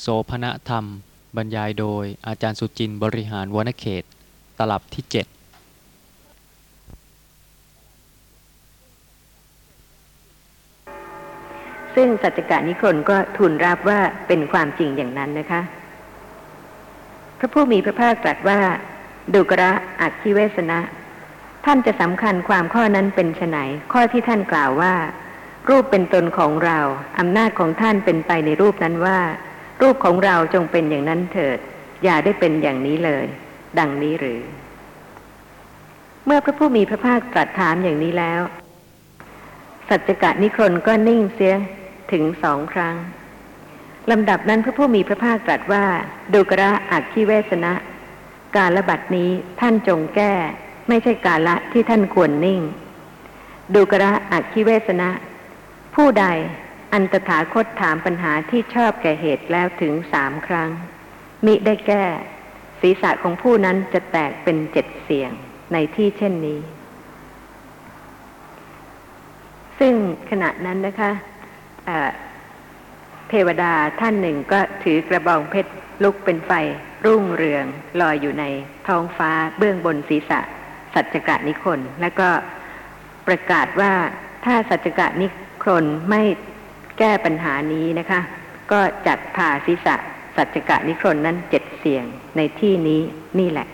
โสภณธรรม บรรยายโดยอาจารย์สุจินต์บริหารวนเขต ตลับที่ 7 ซึ่งสัจจกานิคนก็ทูลรับว่าเป็นความจริงอย่างนั้นนะคะ พระผู้มีพระภาคตรัสว่า ดุกระอักขิเวสนะ ท่านจะสำคัญความข้อนั้นเป็นไนข้อที่ท่านกล่าวว่ารูปเป็นตนของเรา อำนาจของท่านเป็นไปในรูปนั้นว่า รูปของเราจงเป็นอย่างนั้นเถิด อย่าได้เป็นอย่างนี้เลย ดังนี้หรือ เมื่อพระผู้มีพระภาคตรัสถามอย่างนี้แล้ว สัจจกะนิครนก็นิ่งเสียถึงสองครั้งลำดับนั้นพระผู้มีพระภาคตรัสว่าดูกระอักขิเวสนะ การละบัดนี้ท่านจงแก้ ไม่ใช่กาละที่ท่านควรนิ่งดูกระอักขิเวสนะ ผู้ใด อันตถาคตถามปัญหาที่ชอบแก่เหตุแล้วถึงสามครั้ง มิได้แก้ ศีรษะของผู้นั้นจะแตกเป็นเจ็ดเสียงในที่เช่นนี้ ซึ่งขณะนั้นนะคะเเทวดาท่านหนึ่งก็ถือกระบองเพชรลุกเป็นไฟ รุ่งเรืองลอยอยู่ในท้องฟ้าเบื้องบนศีรษะ สัจจกะนิคน และก็ประกาศว่าถ้าสัจจกะนิคนไม่ แก้ปัญหานี้นะคะ ก็จัดผ่าศีรษะสัจจกะนิครนนั้นเจ็ดเสียงในที่นี้นี่แหละ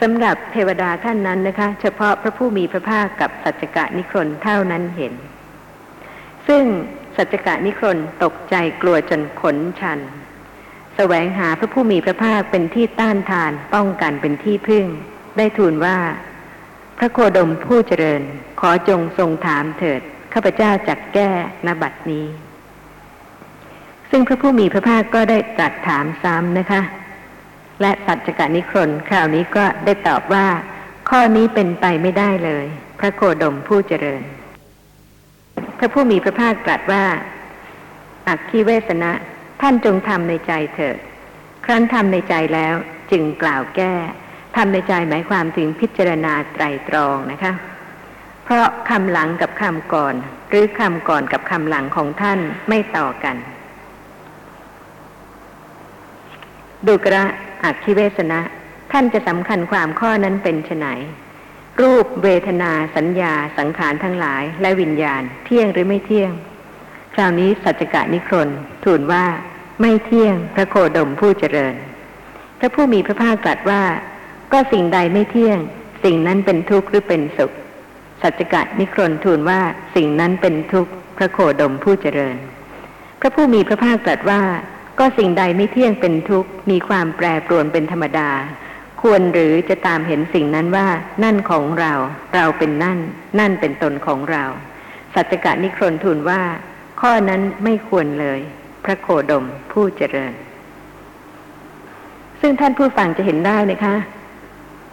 สำหรับเทวดาท่านนั้นนะคะ เฉพาะพระผู้มีพระภาคกับสัจจกะนิครนเท่านั้นเห็น ซึ่งสัจจกะนิครนตกใจกลัวจนขนชันสแสวงหาพระผู้มีพระภาคเป็นที่ต้านทานป้องกันเป็นที่พึ่ง ได้ทูลว่า พระโคดมผู้เจริญขอจงทรงถามเถิด ข้าพเจ้าจักแก้นบัดนี้ ซึ่งพระผู้มีพระภาคก็ได้ตรัสถามซ้ำนะคะ และสัจจกานิครนคราวนี้ก็ได้ตอบว่า ข้อนี้เป็นไปไม่ได้เลย พระโคดมผู้เจริญ พระผู้มีพระภาคตรัสว่าอักขีเวสนะท่านจงทำในใจเถิด ครั้นทำในใจแล้วจึงกล่าวแก้ทำในใจหมายความถึงพิจารณาไตรตรองนะคะ พราะคำหลังกับคำก่อน หรือคำก่อนกับคำหลังของท่านไม่ต่อกันดูกระอักขิเวสนะ ท่านจะสำคัญความข้อนั้นเป็นไนรูปเวทนาสัญญาสังขารทั้งหลาย และวิญญาณ เที่ยงหรือไม่เที่ยง คราวนี้สัจกะนิครนทูลว่าไม่เที่ยงพระโคดมผู้เจริญ พระผู้มีพระภาคตรัสว่า ก็สิ่งใดไม่เที่ยง สิ่งนั้นเป็นทุกข์หรือเป็นสุข สัจกะนิครนทูลว่าสิ่งนั้นเป็นทุกข์พระโคดมผู้เจริญ พระผู้มีพระภาคตรัสว่า ก็สิ่งใดไม่เที่ยงเป็นทุกข์มีความแปรปรวนเป็นธรรมดา ควรหรือจะตามเห็นสิ่งนั้นว่า นั่นของเรา เราเป็นนั่น นั่นเป็นตนของเรา สัจกะนิครนทูลว่า ข้อนั้นไม่ควรเลย พระโคดมผู้เจริญ ซึ่งท่านผู้ฟังจะเห็นได้นะคะ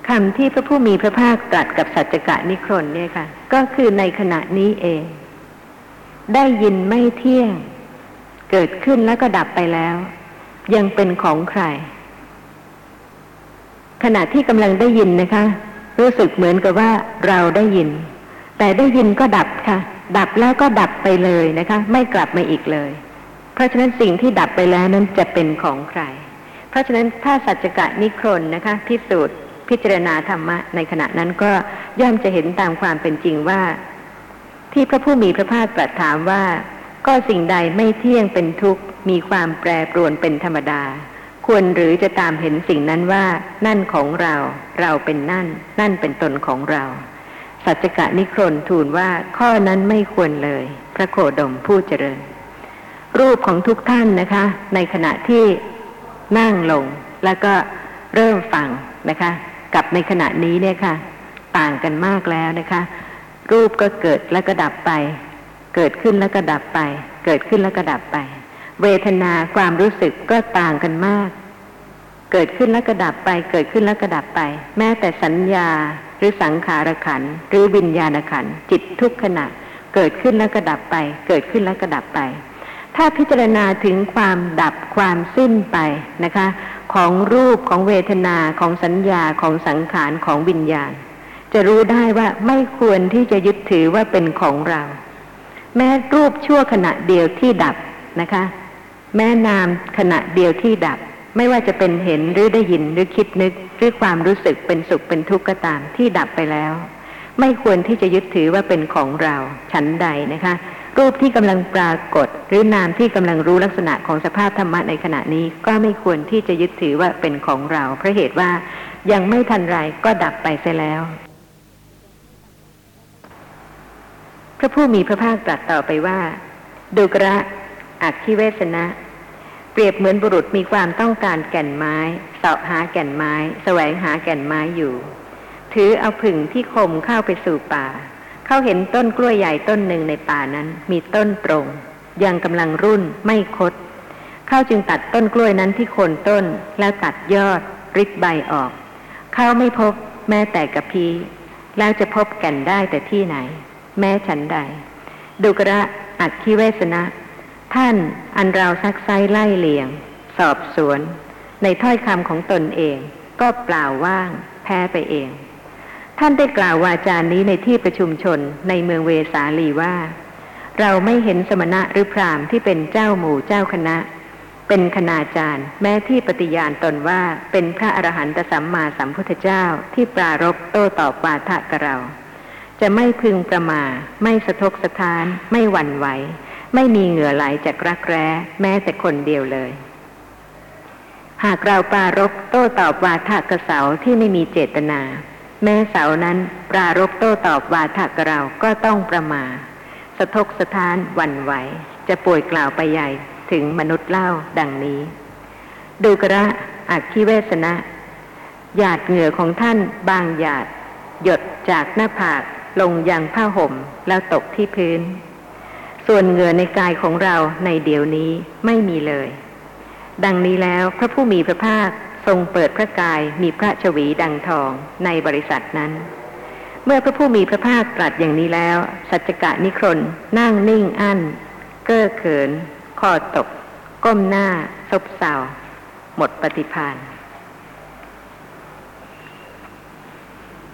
คำที่พระผู้มีพระภาคตรัสกับสัจจกะนิครนเนี่ยค่ะ ก็คือในขณะนี้เอง ได้ยินไม่เที่ยง เกิดขึ้นแล้วก็ดับไปแล้ว ยังเป็นของใคร ขณะที่กำลังได้ยินนะคะ รู้สึกเหมือนกับว่าเราได้ยิน แต่ได้ยินก็ดับค่ะ ดับแล้วก็ดับไปเลยนะคะ ไม่กลับมาอีกเลย เพราะฉะนั้นสิ่งที่ดับไปแล้วนั้นจะเป็นของใคร เพราะฉะนั้นถ้าสัจจกะนิครนนะคะพิสูจน์ พิจารณาธรรมะในขณะนั้นก็ย่อมจะเห็นตามความเป็นจริงว่า ที่พระผู้มีพระภาคตรัสถามว่า ก็สิ่งใดไม่เที่ยงเป็นทุกข์มีความแปรปรวนเป็นธรรมดา ควรหรือจะตามเห็นสิ่งนั้นว่า นั่นของเรา เราเป็นนั่น นั่นเป็นตนของเรา สัจกะนิครนทูลว่าข้อนั้นไม่ควรเลย พระโคดมผู้เจริญ รูปของทุกท่านนะคะ ในขณะที่นั่งลงแล้วก็เริ่มฟังนะคะ กับในขณะนี้เนี่ยค่ะ ต่างกันมากแล้วนะคะ รูปก็เกิดแล้วก็ดับไป เกิดขึ้นแล้วก็ดับไป เกิดขึ้นแล้วก็ดับไป เวทนาความรู้สึกก็ต่างกันมาก เกิดขึ้นแล้วก็ดับไป เกิดขึ้นแล้วก็ดับไป แม้แต่สัญญาหรือสังขารขันหรือวิญญาณขันจิตทุกขณะ เกิดขึ้นแล้วก็ดับไป เกิดขึ้นแล้วก็ดับไป ถ้าพิจารณาถึงความดับความสิ้นไปนะคะ ของรูปของเวทนาของสัญญาของสังขารของวิญญาณ จะรู้ได้ว่าไม่ควรที่จะยึดถือว่าเป็นของเรา แม้รูปชั่วขณะเดียวที่ดับนะคะ แม่นามขณะเดียวที่ดับ ไม่ว่าจะเป็นเห็นหรือได้ยินหรือคิดนึกหรือความรู้สึกเป็นสุขเป็นทุกข์ก็ตามที่ดับไปแล้ว ไม่ควรที่จะยึดถือว่าเป็นของเรา ฉันใดนะคะ รูปที่กำลังปรากฏ หรือนามที่กำลังรู้ลักษณะของสภาพธรรมะในขณะนี้ก็ไม่ควรที่จะยึดถือว่าเป็นของเรา เพราะเหตุว่ายังไม่ทันไรก็ดับไปเสียแล้ว พระผู้มีพระภาคตรัสต่อไปว่า ดุกระอักขิเวสนะ เปรียบเหมือนบุรุษมีความต้องการแก่นไม้เสาะหาแก่นไม้ แสวงหาแก่นไม้อยู่ ถือเอาผึ่งที่คมเข้าไปสู่ป่า เขาเห็นต้นกล้วยใหญ่ต้นหนึ่งในป่านั้น มีต้นตรง ยังกำลังรุ่นไม่คด เขาจึงตัดต้นกล้วยนั้นที่โคนต้นแล้วตัดยอดริดใบออก เขาไม่พบแม้แต่กระพีแล้วจะพบแก่นได้แต่ที่ไหน แม้ฉันใด ดุกระอักขิเวสนะ ท่านอันเราซักไซไล่เลียง สอบสวน ในถ้อยคำของตนเอง ก็เปล่าว่าง แพ้ไปเอง ท่านได้กล่าววาจานี้ในที่ประชุมชนในเมืองเวสาลีว่า เราไม่เห็นสมณะหรือพราหมณ์ที่เป็นเจ้าหมู่เจ้าคณะ เป็นคณาจารย์ แม้ที่ปฏิญาณตนว่าเป็นพระอรหันตสัมมาสัมพุทธเจ้าที่ปรารบโต้ตอบวาทะกับเรา จะไม่พึงประมา ไม่สะทกสะท้าน ไม่หวั่นไหว ไม่มีเหงื่อไหลจากรักแร้ แม้แต่คนเดียวเลยหากเราปรารบโต้ตอบวาทะกระเสาที่ไม่มีเจตนา แม้เสานั้นปรารบโต้ตอบวาทะกเราก็ต้องประมา สะทกสะท้านหวั่นไหว จะป่วยกล่าวไปใหญ่ถึงมนุษย์เล่าดังนี้ ดูกระอักขิเวสนะ หยาดเหงื่อของท่านบางหยาด หยดจากหน้าผากลงยังผ้าห่มแล้วตกที่พื้น ส่วนเหงื่อในกายของเราในเดี๋ยวนี้ไม่มีเลย ดังนี้แล้วพระผู้มีพระภาค ทรงเปิดพระกายมีพระชวีดังทองในบริษัทนั้น เมื่อพระผู้มีพระภาคตรัสอย่างนี้แล้ว สัจกะนิครนนั่งนิ่งอั้น เก้อเขินคอตก ก้มหน้า ซบเซาหมดปฏิพาน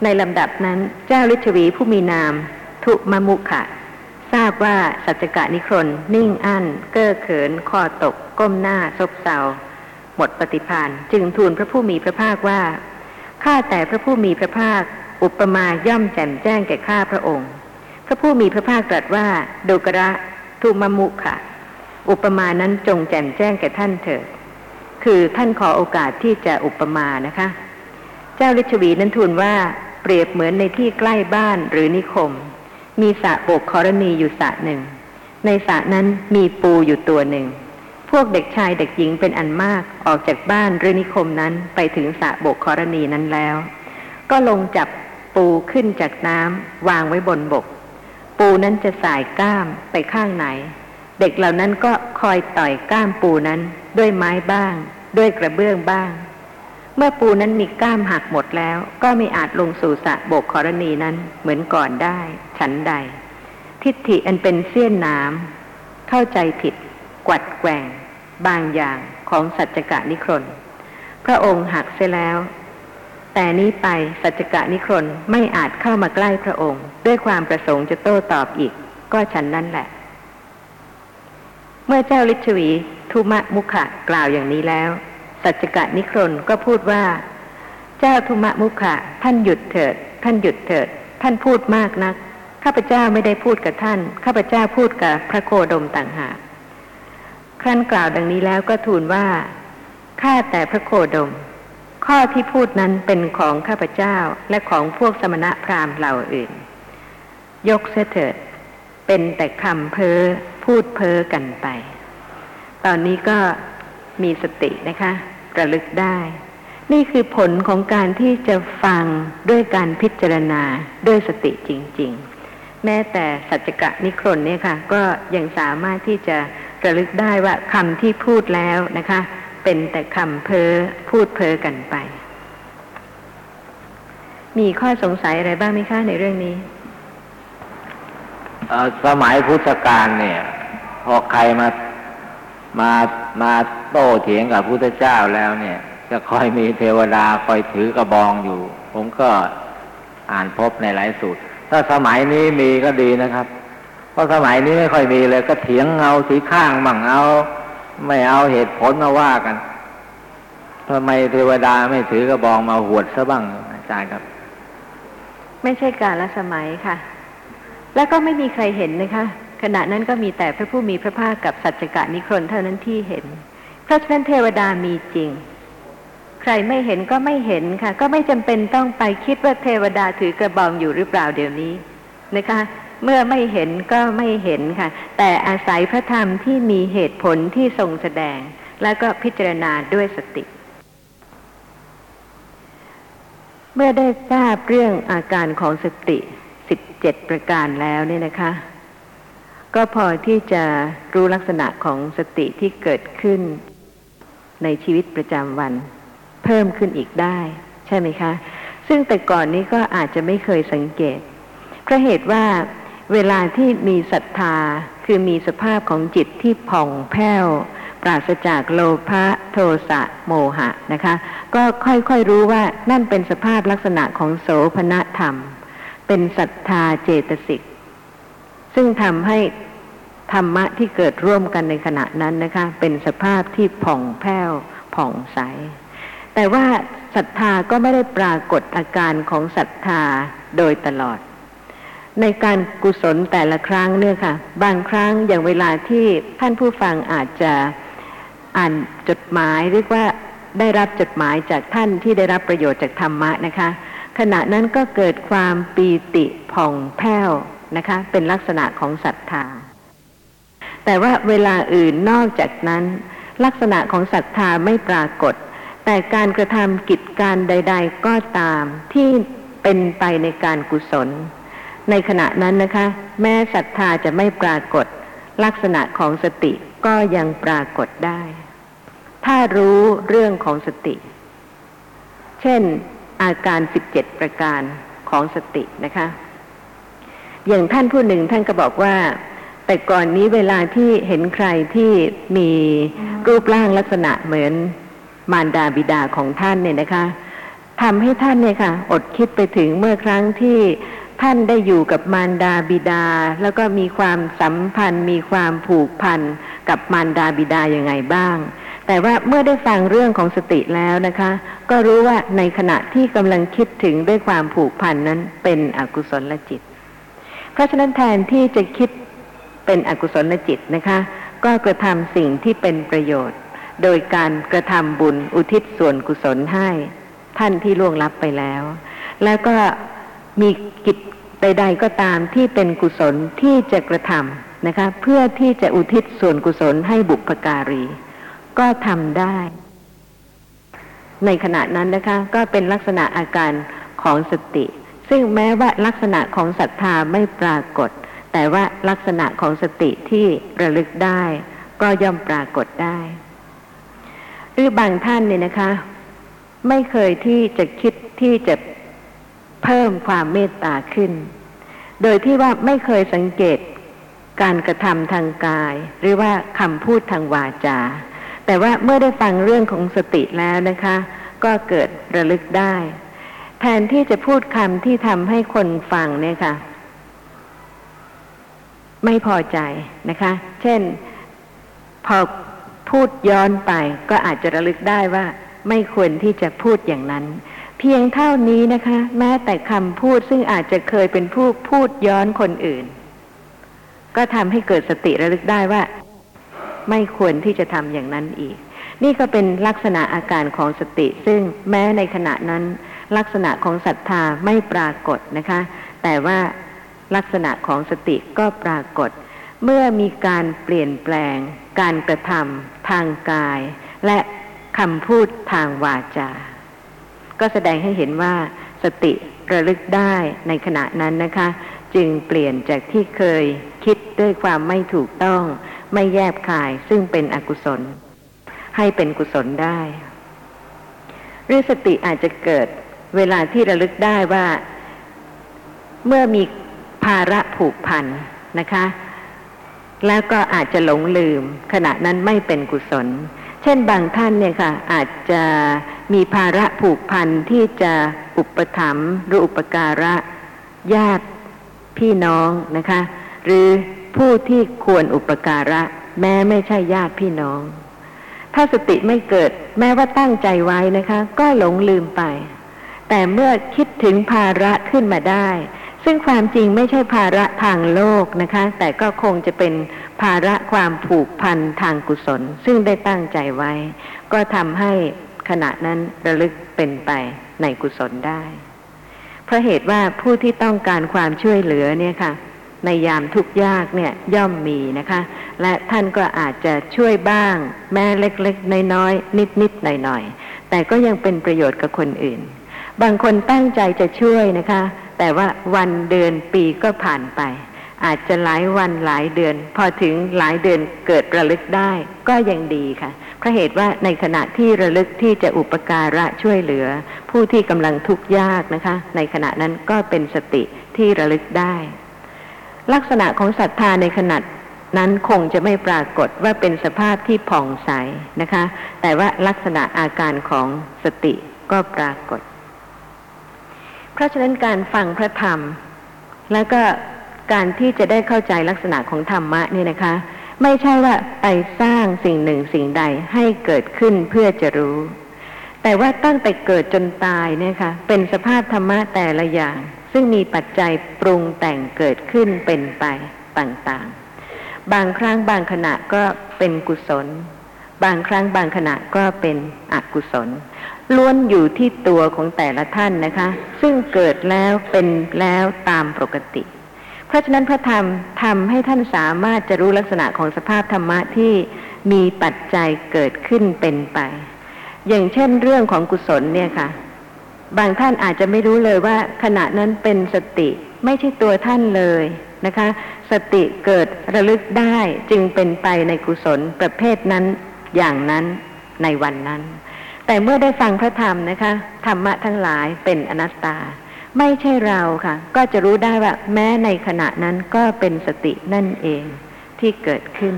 ในลำดับนั้นเจ้าฤชวีผู้มีนาม ทุมมุขะ ทราบว่าสัจกะนิครนนิ่งอั้น เก้อเขินคอตก ก้มหน้า ซบเซา หมดปฏิพานจึงทูลพระผู้มีพระภาคว่า ข้าแต่พระผู้มีพระภาค อุปมาย่อมแจ่มแจ้งแก่ข้าพระองค์ พระผู้มีพระภาคตรัสว่าดูกระทุมมุขะอุปมานั้นจงแจ่มแจ้งแก่ท่านเถิด คือท่านขอโอกาสที่จะอุปมานะคะ เจ้าฤชวีนั้นทูลว่าเปรียบเหมือนในที่ใกล้บ้านหรือนิคม มีสระโบกครณีอยู่สระหนึ่ง ในสระนั้นมีปูอยู่ตัวหนึ่ง วกเด็กชายเด็กหญิงเป็นอันมากออกจากบ้านหรือนิคมนั้นไปถึงสระโบกครณีนั้นแล้ว ก็ลงจับปูขึ้นจากน้ำวางไว้บนบก ปูนั้นจะสายก้ามไปข้างไหน เด็กเหล่านั้นก็คอยต่อยก้ามปูนั้นด้วยไม้บ้าง ด้วยกระเบื้องบ้าง เมื่อปูนั้นมีก้ามหักหมดแล้ว ก็ไม่อาจลงสู่สระโบกครณีนั้นเหมือนก่อนได้ฉันใด ทิฏฐิอันเป็นเสี้ยนน้ำเข้าใจผิดกวัดแกว่ง บางอย่างของสัจจกะนิครนพระองค์หักเสียแล้ว แต่นี้ไปสัจจกะนิครนไม่อาจเข้ามาใกล้พระองค์ ด้วยความประสงค์จะโต้ตอบอีก ก็ฉันนั้นแหละ เมื่อเจ้าลิชวีทุมะมุขะกล่าวอย่างนี้แล้ว สัจจกะนิครนก็พูดว่า เจ้าทุมะมุขะท่านหยุดเถิด ท่านหยุดเถิด ท่านพูดมากนักข้าพเจ้าไม่ได้พูดกับท่าน ข้าพเจ้าพูดกับพระโคดมต่างหาก ครั้นกล่าวดังนี้แล้วก็ทูลว่า ข้าแต่พระโคดม ข้อที่พูดนั้นเป็นของข้าพเจ้าและของพวกสมณะพราหมณ์เหล่าอื่น ยกเสเถิด เป็นแต่คำเพ้อพูดเพ้อกันไป ตอนนี้ก็มีสตินะคะระลึกได้ นี่คือผลของการที่จะฟังด้วยการพิจารณาด้วยสติจริง ๆ แม้แต่สัจจกะนิครนเนี่ยค่ะ ก็ยังสามารถที่จะ ระลึกได้ว่าคำที่พูดแล้วนะคะ เป็นแต่คำเพ้อพูดเพ้อกันไป มีข้อสงสัยอะไรบ้างไหมคะในเรื่องนี้สมัยพุทธกาลเนี่ย พอใครมามามาโต้เถียงกับพุทธเจ้าแล้วเนี่ย จะคอยมีเทวดาคอยถือกระบองอยู่ ผมก็อ่านพบในหลายสูตร ถ้าสมัยนี้มีก็ดีนะครับ เพราะสมัยนี้ไม่ค่อยมีเลย ก็เถียงเอาสีข้างมั่งเอา ไม่เอาเหตุผลมาว่ากันทำไมเทวดาไม่ถือกระบองมาหวดซะบ้างอาจารย์ครับ ไม่ใช่กาลสมัยค่ะ แล้วก็ไม่มีใครเห็นนะคะ ขณะนั้นก็มีแต่พระผู้มีพระภาคกับสัจจกะนิครนเท่านั้นที่เห็น เพราะฉะนั้นเทวดามีจริง ใครไม่เห็นก็ไม่เห็นค่ะ ก็ไม่จำเป็นต้องไปคิดว่าเทวดาถือกระบองอยู่หรือเปล่าเดี๋ยวนี้นะคะ เมื่อไม่เห็นก็ไม่เห็นค่ะ แต่อาศัยพระธรรมที่มีเหตุผลที่ทรงแสดง แล้วก็พิจารณาด้วยสติ เมื่อได้ทราบเรื่องอาการของสติสิบเจ็ดประการแล้วเนี่ยนะคะ ก็พอที่จะรู้ลักษณะของสติที่เกิดขึ้นในชีวิตประจำวัน เพิ่มขึ้นอีกได้ ใช่ไหมคะ ซึ่งแต่ก่อนนี้ก็อาจจะไม่เคยสังเกตเพราะเหตุว่า เวลาที่มีศรัทธาคือมีสภาพของจิตที่ผ่องแผ้ว ปราศจากโลภะโทสะโมหะนะคะ ก็ค่อยๆรู้ว่านั่นเป็นสภาพลักษณะของโสภณธรรม เป็นศรัทธาเจตสิก ซึ่งทำให้ธรรมะที่เกิดร่วมกันในขณะนั้นนะคะ เป็นสภาพที่ผ่องแผ้วผ่องใส แต่ว่าศรัทธาก็ไม่ได้ปรากฏอาการของศรัทธาโดยตลอด ในการกุศลแต่ละครั้งเนี่ยค่ะ บางครั้งอย่างเวลาที่ท่านผู้ฟังอาจจะอ่านจดหมายเรียกว่าได้รับจดหมายจากท่านที่ได้รับประโยชน์จากธรรมะนะคะ ขณะนั้นก็เกิดความปีติผ่องแผ้วนะคะ เป็นลักษณะของศรัทธา แต่ว่าเวลาอื่นนอกจากนั้น ลักษณะของศรัทธาไม่ปรากฏ แต่การกระทำกิจการใด ๆ ก็ตามที่เป็นไปในการกุศล ในขณะนั้นนะคะ แม้ศรัทธาจะไม่ปรากฏ ลักษณะของสติก็ยังปรากฏได้ ถ้ารู้เรื่องของสติ เช่นอาการสิบเจ็ดประการของสตินะคะ อย่างท่านผู้หนึ่งท่านก็บอกว่า แต่ก่อนนี้เวลาที่เห็นใครที่มีรูปร่างลักษณะเหมือนมารดาบิดาของท่านเนี่ยนะคะทำให้ท่านเนี่ยค่ะ อดคิดไปถึงเมื่อครั้งที่ ท่านได้อยู่กับมารดาบิดา แล้วก็มีความสัมพันธ์ มีความผูกพันกับมารดาบิดาอย่างไงบ้าง แต่ว่าเมื่อได้ฟังเรื่องของสติแล้วนะคะ ก็รู้ว่าในขณะที่กำลังคิดถึงด้วยความผูกพันนั้นเป็นอกุศลจิต เพราะฉะนั้นแทนที่จะคิดเป็นอกุศลจิตนะคะ ก็กระทำสิ่งที่เป็นประโยชน์ โดยการกระทำบุญอุทิศส่วนกุศลให้ ท่านที่ล่วงลับไปแล้ว แล้วก็ มีกิจใด ๆ ก็ตามที่เป็นกุศลที่จะกระทำนะคะ เพื่อที่จะอุทิศส่วนกุศลให้บุพการี ก็ทำได้ ในขณะนั้นนะคะ ก็เป็นลักษณะอาการของสติ ซึ่งแม้ว่าลักษณะของศรัทธาไม่ปรากฏ แต่ว่าลักษณะของสติที่ระลึกได้ ก็ย่อมปรากฏได้ หรือบางท่านเนี่ยนะคะ ไม่เคยที่จะคิดที่จะ เพิ่มความเมตตาขึ้น โดยที่ว่าไม่เคยสังเกตการกระทำทางกาย หรือว่าคำพูดทางวาจา แต่ว่าเมื่อได้ฟังเรื่องของสติแล้วนะคะ ก็เกิดระลึกได้ แทนที่จะพูดคำที่ทำให้คนฟังเนี่ยค่ะ ไม่พอใจนะคะ เช่นพอพูดย้อนไป ก็อาจจะระลึกได้ว่า ไม่ควรที่จะพูดอย่างนั้น พียงเท่านี้นะคะ แม้แต่คำพูดซึ่งอาจจะเคยเป็นผู้พูดย้อนคนอื่น ก็ทำให้เกิดสติระลึกได้ว่า ไม่ควรที่จะทำอย่างนั้นอีก นี่ก็เป็นลักษณะอาการของสติ ซึ่งแม้ในขณะนั้น ลักษณะของศรัทธาไม่ปรากฏนะคะ แต่ว่าลักษณะของสติก็ปรากฏ เมื่อมีการเปลี่ยนแปลง การกระทำทางกาย และคำพูดทางวาจา ก็แสดงให้เห็นว่าสติระลึกได้ในขณะนั้นนะคะ จึงเปลี่ยนจากที่เคยคิดด้วยความไม่ถูกต้อง ไม่แยบคายซึ่งเป็นอกุศล ให้เป็นกุศลได้หรือสติอาจจะเกิดเวลาที่ระลึกได้ว่า เมื่อมีภาระผูกพันนะคะ แล้วก็อาจจะหลงลืม ขณะนั้นไม่เป็นกุศล เช่นบางท่านเนี่ยค่ะ อาจจะ มีภาระผูกพันที่จะอุปถัมภ์หรืออุปการะ ญาติพี่น้องนะคะ หรือผู้ที่ควรอุปการะ แม้ไม่ใช่ญาติพี่น้อง ถ้าสติไม่เกิด แม้ว่าตั้งใจไว้นะคะ ก็หลงลืมไป แต่เมื่อคิดถึงภาระขึ้นมาได้ ซึ่งความจริงไม่ใช่ภาระทางโลกนะคะ แต่ก็คงจะเป็นภาระความผูกพันทางกุศล ซึ่งได้ตั้งใจไว้ ก็ทำให้ ขณะนั้นระลึกเป็นไปในกุศลได้ เพราะเหตุว่าผู้ที่ต้องการความช่วยเหลือเนี่ยค่ะ ในยามทุกข์ยากเนี่ยย่อมมีนะคะ และท่านก็อาจจะช่วยบ้าง แม้เล็กๆ น้อยๆนิดๆหน่อยๆ แต่ก็ยังเป็นประโยชน์กับคนอื่น บางคนตั้งใจจะช่วยนะคะ แต่ว่าวันเดือนปีก็ผ่านไปอาจจะหลายวันหลายเดือน พอถึงหลายเดือนเกิดระลึกได้ก็ยังดีค่ะ ราะเหตุว่าในขณะที่ระลึกที่จะอุปการะช่วยเหลือ ผู้ที่กำลังทุกข์ยากนะคะ ในขณะนั้นก็เป็นสติที่ระลึกได้ ลักษณะของศรัทธาในขณะนั้นคงจะไม่ปรากฏว่าเป็นสภาพที่ผ่องใสนะคะ แต่ว่าลักษณะอาการของสติก็ปรากฏ เพราะฉะนั้นการฟังพระธรรม แล้วก็การที่จะได้เข้าใจลักษณะของธรรมะนี่นะคะ ไม่ใช่ว่าไปสร้างสิ่งหนึ่งสิ่งใดให้เกิดขึ้นเพื่อจะรู้ แต่ว่าตั้งแต่เกิดจนตายเนี่ยค่ะ เป็นสภาพธรรมะแต่ละอย่าง ซึ่งมีปัจจัยปรุงแต่งเกิดขึ้นเป็นไปต่างๆ บางครั้งบางขณะก็เป็นกุศล บางครั้งบางขณะก็เป็นอกุศล ล้วนอยู่ที่ตัวของแต่ละท่านนะคะ ซึ่งเกิดแล้วเป็นแล้วตามปกติ ราะฉะนั้นพระธรรมทำให้ท่านสามารถจะรู้ลักษณะของสภาพธรรมะที่มีปัจจัยเกิดขึ้นเป็นไป อย่างเช่นเรื่องของกุศลเนี่ยค่ะ บางท่านอาจจะไม่รู้เลยว่า ขณะนั้นเป็นสติไม่ใช่ตัวท่านเลยนะคะ สติเกิดระลึกได้จึงเป็นไปในกุศลประเภทนั้นอย่างนั้นในวันนั้น แต่เมื่อได้ฟังพระธรรมนะคะธรรมะทั้งหลายเป็นอนัตตา ไม่ใช่เราค่ะ ก็จะรู้ได้ว่าแม้ในขณะนั้นก็เป็นสตินั่นเองที่เกิดขึ้น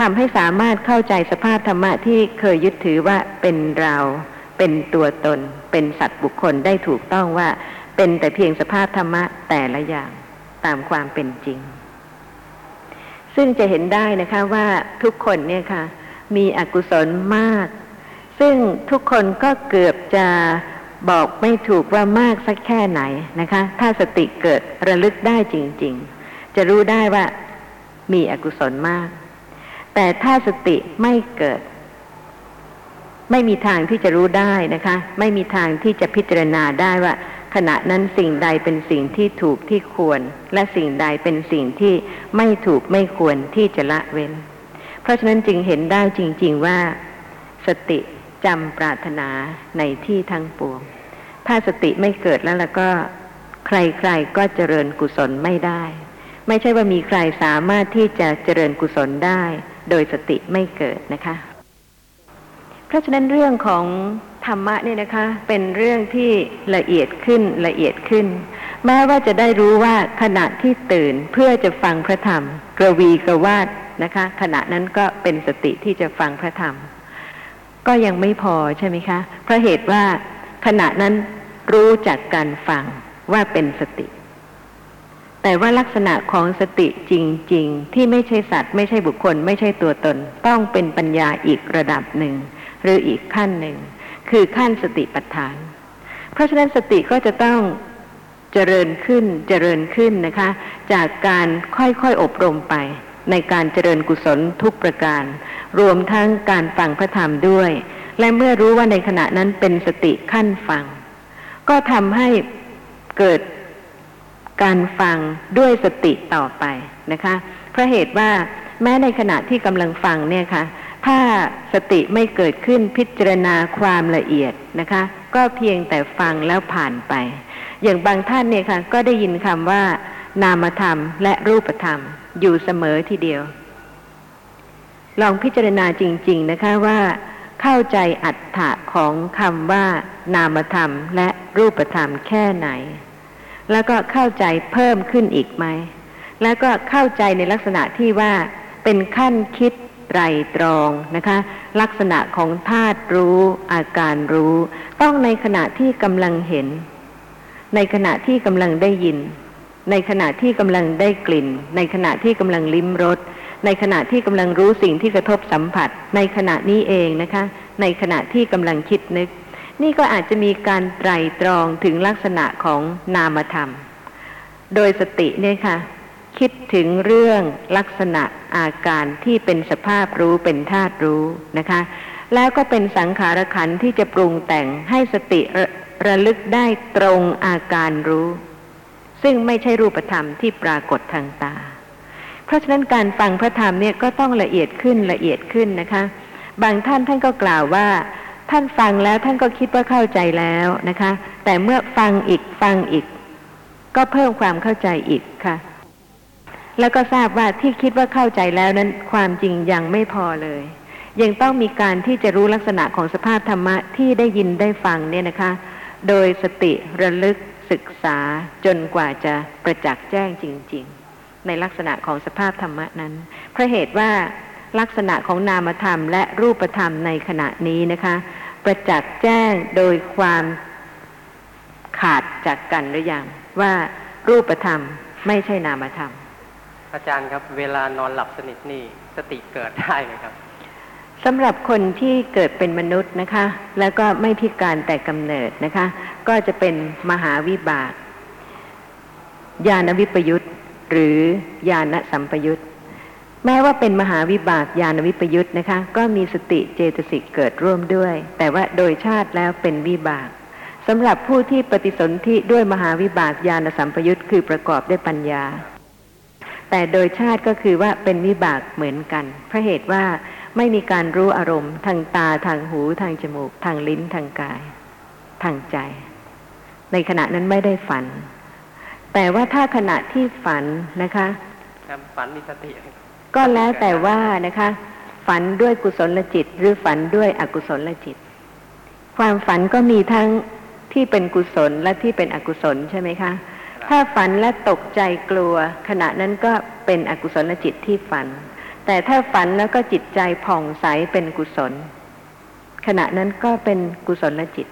ทำให้สามารถเข้าใจสภาพธรรมะที่เคยยึดถือว่าเป็นเรา เป็นตัวตน เป็นสัตว์บุคคลได้ถูกต้องว่า เป็นแต่เพียงสภาพธรรมะแต่ละอย่างตามความเป็นจริง ซึ่งจะเห็นได้นะคะว่าทุกคนเนี่ยค่ะ มีอกุศลมาก ซึ่งทุกคนก็เกือบจะ บอกไม่ถูกว่ามากสักแค่ไหนนะคะ ถ้าสติเกิดระลึกได้จริง ๆ จะรู้ได้ว่ามีอกุศลมาก แต่ถ้าสติไม่เกิด ไม่มีทางที่จะรู้ได้นะคะ ไม่มีทางที่จะพิจารณาได้ว่า ขณะนั้นสิ่งใดเป็นสิ่งที่ถูกที่ควร และสิ่งใดเป็นสิ่งที่ไม่ถูกไม่ควรที่จะละเว้น เพราะฉะนั้นจึงเห็นได้จริง ๆว่า สติ จำปรารถนาในที่ทั้งปวง ถ้าสติไม่เกิดแล้วแล้วก็ใครๆก็เจริญกุศลไม่ได้ ไม่ใช่ว่ามีใครสามารถที่จะเจริญกุศลได้ โดยสติไม่เกิดนะคะ เพราะฉะนั้นเรื่องของธรรมะเนี่ยนะคะ เป็นเรื่องที่ละเอียดขึ้นละเอียดขึ้น แม้ว่าจะได้รู้ว่าขณะที่ตื่นเพื่อจะฟังพระธรรม กระวีกระวาดนะคะ ขณะนั้นก็เป็นสติที่จะฟังพระธรรม ก็ยังไม่พอใช่ไหมคะ เพราะเหตุว่าขณะนั้นรู้จากการฟังว่าเป็นสติ แต่ว่าลักษณะของสติจริง ๆ ที่ไม่ใช่สัตว์ ไม่ใช่บุคคล ไม่ใช่ตัวตน ต้องเป็นปัญญาอีกระดับหนึ่ง หรืออีกขั้นหนึ่ง คือขั้นสติปัฏฐาน เพราะฉะนั้นสติก็จะต้องเจริญขึ้นเจริญขึ้นนะคะ จากการค่อยๆอบรมไปในการเจริญกุศลทุกประการ รวมทั้งการฟังพระธรรมด้วย และเมื่อรู้ว่าในขณะนั้นเป็นสติขั้นฟัง ก็ทำให้เกิดการฟังด้วยสติต่อไปนะคะเพราะเหตุว่าแม้ในขณะที่กำลังฟังเนี่ยค่ะ ถ้าสติไม่เกิดขึ้นพิจารณาความละเอียดนะคะ ก็เพียงแต่ฟังแล้วผ่านไป อย่างบางท่านเนี่ยค่ะ ก็ได้ยินคำว่านามธรรมและรูปธรรมอยู่เสมอทีเดียว ลองพิจารณาจริง ๆ นะคะว่าเข้าใจอัตถะของคำว่านามธรรมและรูปธรรมแค่ไหน แล้วก็เข้าใจเพิ่มขึ้นอีกไหม แล้วก็เข้าใจในลักษณะที่ว่าเป็นขั้นคิดไตรตรองนะคะ ลักษณะของธาตุรู้อาการรู้ ต้องในขณะที่กำลังเห็น ในขณะที่กำลังได้ยิน ในขณะที่กำลังได้กลิ่น ในขณะที่กำลังลิ้มรส ในขณะที่กำลังรู้สิ่งที่กระทบสัมผัส ในขณะนี้เองนะคะ ในขณะที่กำลังคิดนึก นี่ก็อาจจะมีการไตรตรองถึงลักษณะของนามธรรม โดยสติเนี่ยค่ะ คิดถึงเรื่องลักษณะอาการที่เป็นสภาพรู้เป็นธาตุรู้นะคะ แล้วก็เป็นสังขารขันที่จะปรุงแต่งให้สติระระลึกได้ตรงอาการรู้ ซึ่งไม่ใช่รูปธรรมที่ปรากฏทางตา เพราะฉะนั้นการฟังพระธรรมเนี่ยก็ต้องละเอียดขึ้นละเอียดขึ้นนะคะ บางท่านท่านก็กล่าวว่าท่านฟังแล้วท่านก็คิดว่าเข้าใจแล้วนะคะ แต่เมื่อฟังอีกฟังอีก ก็เพิ่มความเข้าใจอีกค่ะ แล้วก็ทราบว่าที่คิดว่าเข้าใจแล้วนั้นความจริงยังไม่พอเลย ยังต้องมีการที่จะรู้ลักษณะของสภาพธรรมะที่ได้ยินได้ฟังเนี่ยนะคะ โดยสติระลึกศึกษาจนกว่าจะประจักษ์แจ้งจริง ๆ ในลักษณะของสภาพธรรมะนั้น เพราะเหตุว่าลักษณะของนามธรรมและรูปธรรมในขณะนี้นะคะ ประจักษ์แจ้งโดยความขาดจากกันหรือยังว่ารูปธรรมไม่ใช่นามธรรม อาจารย์ครับ เวลานอนหลับสนิทนี่สติเกิดได้ไหมครับสำหรับคนที่เกิดเป็นมนุษย์นะคะ แล้วก็ไม่พิการแต่กำเนิดนะคะ ก็จะเป็นมหาวิบาก ญาณวิปยุต หรือญาณสัมปยุตแม้ว่าเป็นมหาวิบากญาณวิปยุตนะคะ ก็มีสติเจตสิกเกิดร่วมด้วย แต่ว่าโดยชาติแล้วเป็นวิบากสำหรับผู้ที่ปฏิสนธิด้วยมหาวิบากญาณสัมปยุตคือประกอบด้วยปัญญา แต่โดยชาติก็คือว่าเป็นวิบากเหมือนกันเพราะเหตุว่าไม่มีการรู้อารมณ์ ทางตาทางหูทางจมูก ทางลิ้นทางกาย ทางใจ ในขณะนั้นไม่ได้ฝัน แต่ว่าถ้าขณะที่ฝันนะคะครับฝันมีสติไหมก็แล้วแต่ว่านะคะ ฝันด้วยกุศลจิต หรือฝันด้วยอกุศลจิต ความฝันก็มีทั้งที่เป็นกุศลและที่เป็นอกุศลใช่ไหมคะ ถ้าฝันและตกใจกลัว ขณะนั้นก็เป็นอกุศลจิตที่ฝัน แต่ถ้าฝันแล้วก็จิตใจผ่องใสเป็นกุศล ขณะนั้นก็เป็นกุศลจิต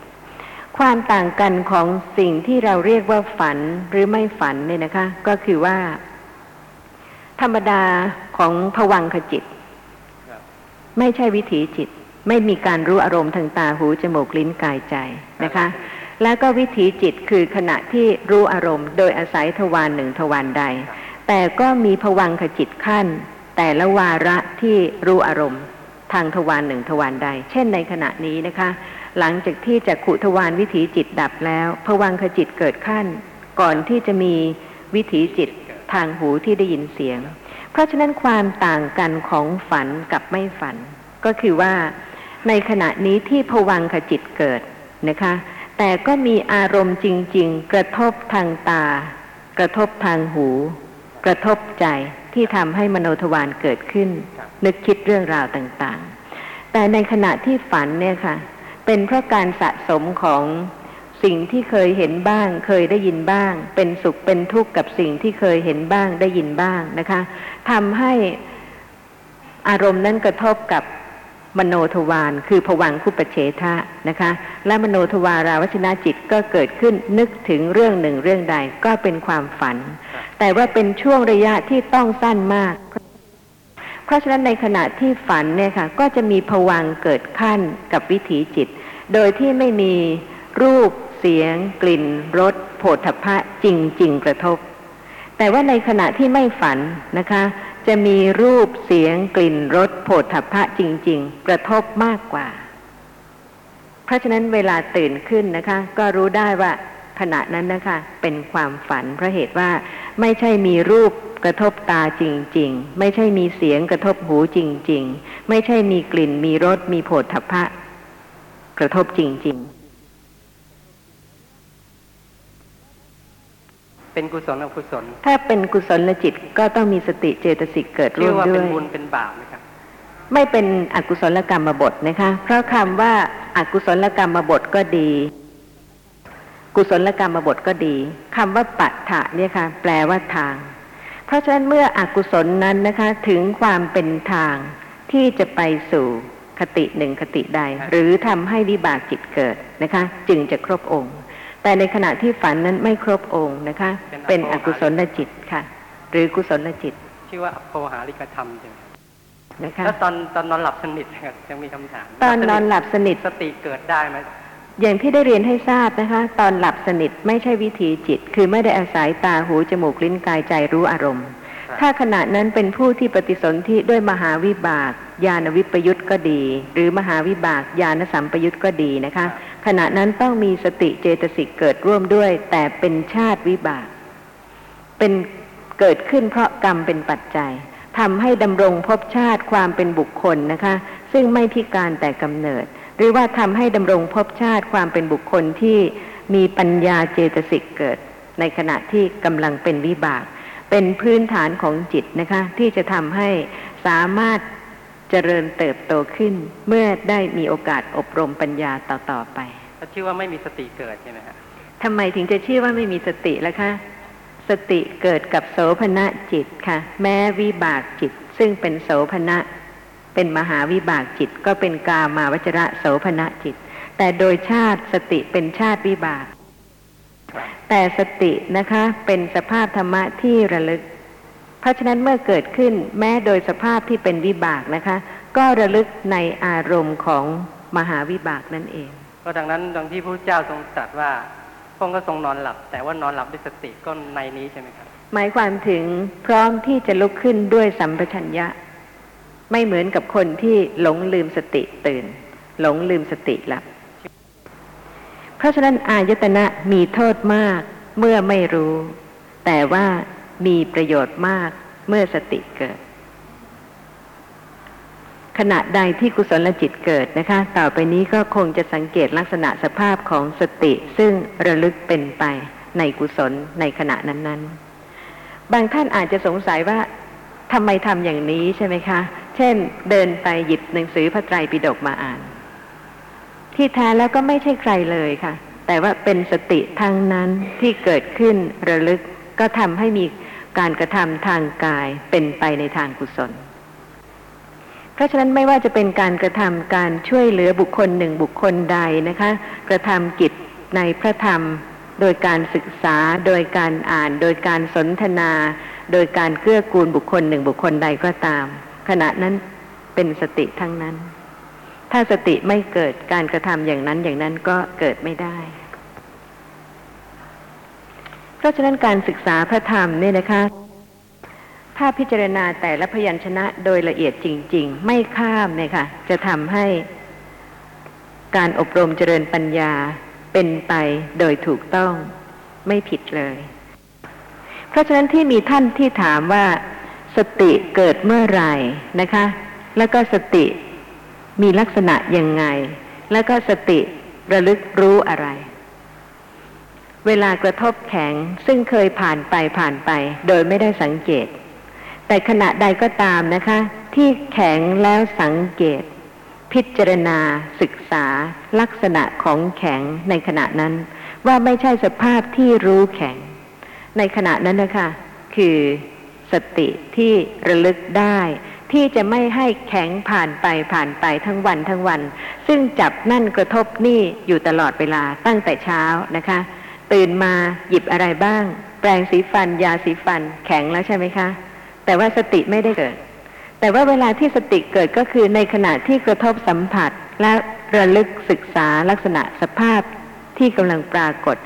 ความต่างกันของสิ่งที่เราเรียกว่าฝันหรือไม่ฝันเนี่ยนะคะ ก็คือว่า ธรรมดาของผวังขจิต ไม่ใช่วิถีจิต ไม่มีการรู้อารมณ์ทางตาหูจมูกลิ้นกายใจนะคะ แล้วก็วิถีจิตคือขณะที่รู้อารมณ์ โดยอาศัยทวารหนึ่งทวารใด แต่ก็มีผวังขจิตขั้น แต่ละวาระที่รู้อารมณ์ ทางทวารหนึ่งทวารใด เช่นในขณะนี้นะคะ หลังจากที่จักขุทวารวิถีจิตดับแล้วผวังขจิตเกิดขั้น ก่อนที่จะมีวิถีจิตทางหูที่ได้ยินเสียง เพราะฉะนั้นความต่างกันของฝันกับไม่ฝัน ก็คือว่าในขณะนี้ที่ผวังขจิตเกิดนะคะ แต่ก็มีอารมณ์จริง ๆ กระทบทางตา กระทบทางหู กระทบใจที่ทำให้มโนทวารเกิดขึ้น นึกคิดเรื่องราวต่างๆ แต่ในขณะที่ฝันเนี่ยค่ะ เป็นเพราะการสะสมของสิ่งที่เคยเห็นบ้าง เคยได้ยินบ้าง เป็นสุขเป็นทุกข์กับสิ่งที่เคยเห็นบ้างได้ยินบ้างนะคะทำให้อารมณ์นั้นกระทบกับมโนทวารคือผวังคุปเฉทะนะคะ และมโนทวาราวชนาจิตก็เกิดขึ้นนึกถึงเรื่องหนึ่งเรื่องใดก็เป็นความฝัน แต่ว่าเป็นช่วงระยะที่ต้องสั้นมาก เพราะฉะนั้นในขณะที่ฝันเนี่ยค่ะ ก็จะมีผวังเกิดขั้นกับวิถีจิต โดยที่ไม่มีรูปเสียง กลิ่นรสโผฏฐัพพะจริงๆกระทบ แต่ว่าในขณะที่ไม่ฝันนะคะ จะมีรูปเสียง กลิ่นรสโผฏฐะจริง ๆ กระทบมากกว่า เพราะฉะนั้นเวลาตื่นขึ้นนะคะ ก็รู้ได้ว่าขณะนั้นนะคะ เป็นความฝันเพราะเหตุว่า ไม่ใช่มีรูปกระทบตาจริง ๆ ไม่ใช่มีเสียงกระทบหูจริง ๆ ไม่ใช่มีกลิ่นมีรสมีโผฏฐัพพะ กระทบจริง ๆ เป็นกุศลอกุศล ถ้าเป็นกุศลจิตก็ต้องมีสติเจตสิกเกิดร่ชื่วอมว่าด้เป็นวยบุญเป็นบาปไหมครับไม่เป็นอกุศลกรรมบทนะคะ เพราะคำว่าอากุศลกรรมบทก็ดี กุศลกรรมบทก็ดีคำว่าปัฏฐะเนี่ยค่ะ แปลว่าทาง เพราะฉะนั้นเมื่ออกุศลนั้นนะคะ ถึงความเป็นทางที่จะไปสู่คติหนึ่งคติใดครับหรือทำให้วิบากจิตเกิดนะคะ จึงจะครบองค์ แต่ในขณะที่ฝันนั้นไม่ครบองค์นะคะ เป็นอกุศลจิตค่ะ หรือกุศลจิต ชื่อว่าโพหาริกธรรมใช่ไหมครับนะคะแล้วตอนตอนนอนหลับสนิทครับยังมีคำถาม ตอนนอนหลับสนิทสติเกิดได้ไหม อย่างที่ได้เรียนให้ทราบนะคะ ตอนหลับสนิทไม่ใช่วิถีจิต คือไม่ได้อาศัยตาหูจมูกลิ้นกายใจรู้อารมณ์ ถ้าขณะนั้นเป็นผู้ที่ปฏิสนธิด้วยมหาวิบาก ญาณวิปยุตก็ดี หรือมหาวิบากญาณสัมปยุตก็ดีนะคะ ขณะนั้นต้องมีสติเจตสิกเกิดร่วมด้วย แต่เป็นชาติวิบาก เป็นเกิดขึ้นเพราะกรรมเป็นปัจจัยทำให้ดำรงภพชาติความเป็นบุคคลนะคะ ซึ่งไม่พิการแต่กำเนิด หรือว่าทำให้ดำรงภพชาติความเป็นบุคคลที่มีปัญญาเจตสิกเกิด ในขณะที่กำลังเป็นวิบาก เป็นพื้นฐานของจิตนะคะ ที่จะทำให้สามารถเจริญเติบโตขึ้น เมื่อได้มีโอกาสอบรมปัญญาต่อๆไปก็ชื่อว่าไม่มีสติเกิดใช่ไหมฮะทำไมถึงจะชื่อว่าไม่มีสติล่ะคะสติเกิดกับโสภณะจิตค่ะ แม้วิบากจิตซึ่งเป็นโสภณะ เป็นมหาวิบากจิต ก็เป็นกามาวจระโสภณะจิต แต่โดยชาติสติเป็นชาติวิบาก แต่สตินะคะเป็นสภาพธรรมะที่ระลึก เพราะฉะนั้นเมื่อเกิดขึ้นแม้โดยสภาพที่เป็นวิบากนะคะ ก็ระลึกในอารมณ์ของมหาวิบากนั่นเองก็ดังนั้นดังที่พระเจ้าทรงตรัสว่าพระองค์ก็ทรงนอนหลับ แต่ว่านอนหลับด้วยสติก็ในนี้ใช่ไหมครับ หมายความถึงพร้อมที่จะลุกขึ้นด้วยสัมปชัญญะ ไม่เหมือนกับคนที่หลงลืมสติตื่น หลงลืมสติหลับเพราะฉะนั้นอายตนะมีโทษมากเมื่อไม่รู้ แต่ว่ามีประโยชน์มากเมื่อสติเกิด ขณะใดที่กุศลจิตเกิดนะคะ ต่อไปนี้ก็คงจะสังเกตลักษณะสภาพของสติซึ่งระลึกเป็นไปในกุศลในขณะนั้น ๆ บางท่านอาจจะสงสัยว่าทำไมทำอย่างนี้ใช่ไหมคะ เช่น เดินไปหยิบหนังสือพระไตรปิฎกมาอ่าน ที่แท้แล้วก็ไม่ใช่ใครเลยค่ะ แต่ว่าเป็นสติทางนั้นที่เกิดขึ้นระลึกก็ทำให้มีการกระทำทางกายเป็นไปในทางกุศล เพราะฉะนั้นไม่ว่าจะเป็นการกระทำการช่วยเหลือบุคคลหนึ่งบุคคลใดนะคะ กระทำกิจในพระธรรม โดยการศึกษา โดยการอ่าน โดยการสนทนา โดยการเกื้อกูลบุคคลหนึ่งบุคคลใดก็ตาม ขณะนั้นเป็นสติทั้งนั้น ถ้าสติไม่เกิดการกระทำอย่างนั้นอย่างนั้นก็เกิดไม่ได้ เพราะฉะนั้นการศึกษาพระธรรมเนี่ยนะคะ ถ้าพิจารณาแต่ละพยัญชนะโดยละเอียดจริง ๆ ไม่ข้ามเนี่ยค่ะ จะทำให้การอบรมเจริญปัญญาเป็นไปโดยถูกต้องไม่ผิดเลย เพราะฉะนั้นที่มีท่านที่ถามว่า สติเกิดเมื่อไหร่นะคะ แล้วก็สติมีลักษณะยังไง แล้วก็สติระลึกรู้อะไร เวลากระทบแข็งซึ่งเคยผ่านไปผ่านไป โดยไม่ได้สังเกต แต่ขณะใดก็ตามนะคะ ที่แข็งแล้วสังเกต พิจารณา ศึกษา ลักษณะของแข็งในขณะนั้น ว่าไม่ใช่สภาพที่รู้แข็ง ในขณะนั้นนะคะ คือ ติที่ระลึกได้ ที่จะไม่ให้แข็งผ่านไปผ่านไปทั้งวันทั้งวัน ซึ่งจับนั่นกระทบนี่อยู่ตลอดเวลาตั้งแต่เช้านะคะ ตื่นมาหยิบอะไรบ้าง แปรงสีฟัน ยาสีฟัน แข็งแล้วใช่ไหมคะ แต่ว่าสติไม่ได้เกิด แต่ว่าเวลาที่สติเกิดก็คือในขณะที่กระทบสัมผัสและระลึกศึกษาลักษณะสภาพที่กำลังปรากฏ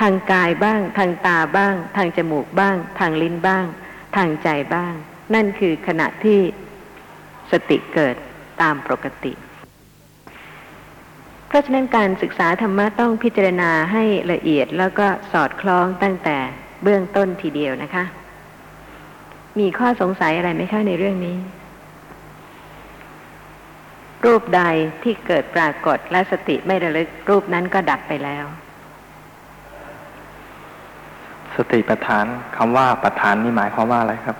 ทางกายบ้าง ทางตาบ้าง ทางจมูกบ้าง ทางลิ้นบ้าง ทางใจบ้าง นั่นคือขณะที่สติเกิดตามปกติ เพราะฉะนั้นการศึกษาธรรมะต้องพิจารณาให้ละเอียดแล้วก็สอดคล้องตั้งแต่เบื้องต้นทีเดียวนะคะ มีข้อสงสัยอะไรไหมคะในเรื่องนี้ รูปใดที่เกิดปรากฏและสติไม่ระลึกรูปนั้นก็ดับไปแล้ว สติปัฏฐานคำว่าปัฏฐานนี่หมายความว่าอะไรครับ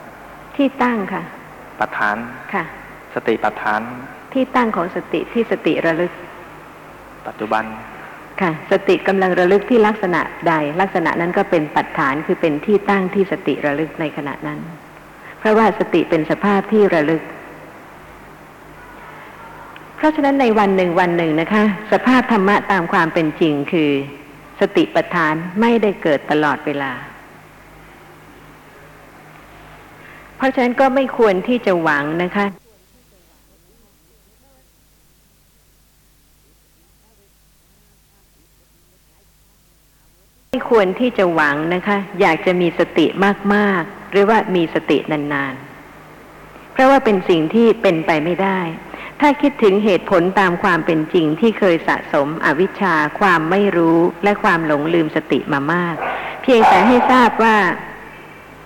ที่ตั้งค่ะปัฏฐานค่ะ สติปัฏฐาน ที่ตั้งของสติที่สติระลึก ปัจจุบันค่ะ สติกำลังระลึกที่ลักษณะใด ลักษณะนั้นก็เป็นปัฏฐานคือเป็นที่ตั้งที่สติระลึกในขณะนั้น เพราะว่าสติเป็นสภาพที่ระลึก เพราะฉะนั้นในวันหนึ่งวันหนึ่งนะคะ สภาพธรรมะตามความเป็นจริงคือ สติปัฏฐานไม่ได้เกิดตลอดเวลา เพราะฉะนั้นก็ไม่ควรที่จะหวังนะคะไม่ควรที่จะหวังนะคะ อยากจะมีสติมากๆ หรือว่ามีสตินานๆ เพราะว่าเป็นสิ่งที่เป็นไปไม่ได้ ถ้าคิดถึงเหตุผลตามความเป็นจริงที่เคยสะสมอวิชชา ความไม่รู้และความหลงลืมสติมามาก เพียงแต่ให้ทราบว่า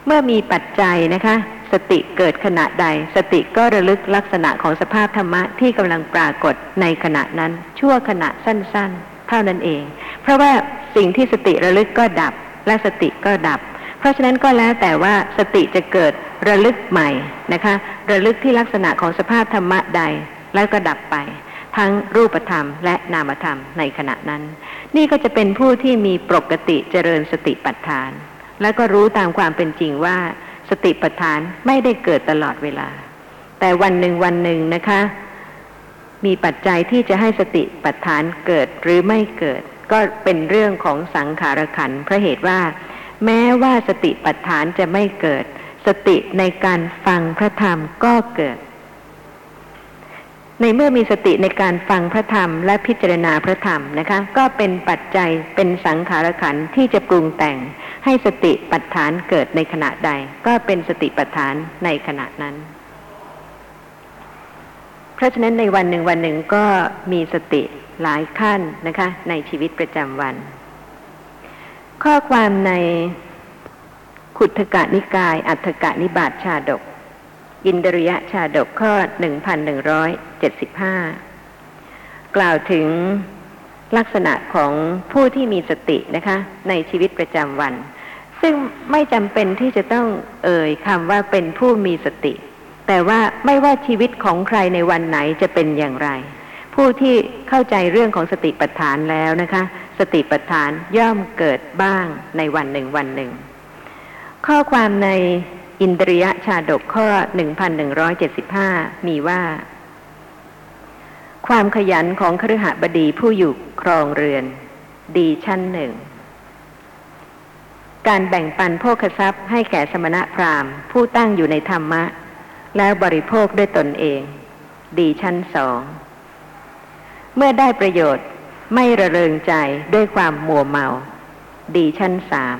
เมื่อมีปัจจัยนะคะ สติเกิดขณะใด สติก็ระลึกลักษณะของสภาพธรรมะที่กำลังปรากฏในขณะนั้น ชั่วขณะสั้น ๆ เท่านั้นเอง เพราะว่าสิ่งที่สติระลึกก็ดับ และสติก็ดับ เพราะฉะนั้นก็แล้วแต่ว่าสติจะเกิดระลึกใหม่นะคะ ระลึกที่ลักษณะของสภาพธรรมะใด แล้วก็ดับไป ทั้งรูปธรรมและนามธรรมในขณะนั้น นี่ก็จะเป็นผู้ที่มีปกติเจริญสติปัฏฐาน แล้วก็รู้ตามความเป็นจริงว่า สติปัฏฐานไม่ได้เกิดตลอดเวลา แต่วันหนึ่งวันหนึ่งนะคะ มีปัจจัยที่จะให้สติปัฏฐานเกิดหรือไม่เกิด ก็เป็นเรื่องของสังขารขันเพราะเหตุว่า แม้ว่าสติปัฏฐานจะไม่เกิดสติในการฟังพระธรรมก็เกิด ในเมื่อมีสติในการฟังพระธรรมและพิจารณาพระธรรมนะคะ ก็เป็นปัจจัยเป็นสังขารขันที่จะปรุงแต่ง ให้สติปัฏฐานเกิดในขณะใด ก็เป็นสติปัฏฐานในขณะนั้น เพราะฉะนั้นในวันหนึ่งวันหนึ่งก็มีสติหลายขั้นนะคะ ในชีวิตประจำวัน ข้อความในขุทกะนิกาย อัฏฐกะนิบาตชาดก อินเดริยะชาดกข้อ 1175 กล่าวถึงลักษณะของผู้ที่มีสตินะคะ ในชีวิตประจำวัน ซึ่งไม่จำเป็นที่จะต้องเอ่ยคำว่าเป็นผู้มีสติ แต่ว่าไม่ว่าชีวิตของใครในวันไหนจะเป็นอย่างไร ผู้ที่เข้าใจเรื่องของสติปัฏฐานแล้วนะคะ สติปัฏฐานย่อมเกิดบ้างในวันหนึ่งวันหนึ่ง ข้อความใน อินเดริยชาดกข้อ 1175 มีว่า ความขยันของครหบดีผู้อยู่ครองเรือน ดีชั้นหนึ่ง การแบ่งปันโภคทรัพย์ให้แก่สมณะพราหมณ์ ผู้ตั้งอยู่ในธรรมะ แล้วบริโภคด้วยตนเอง ดีชั้นสอง เมื่อได้ประโยชน์ไม่ระเริงใจด้วยความมัวเมา ดีชั้นสาม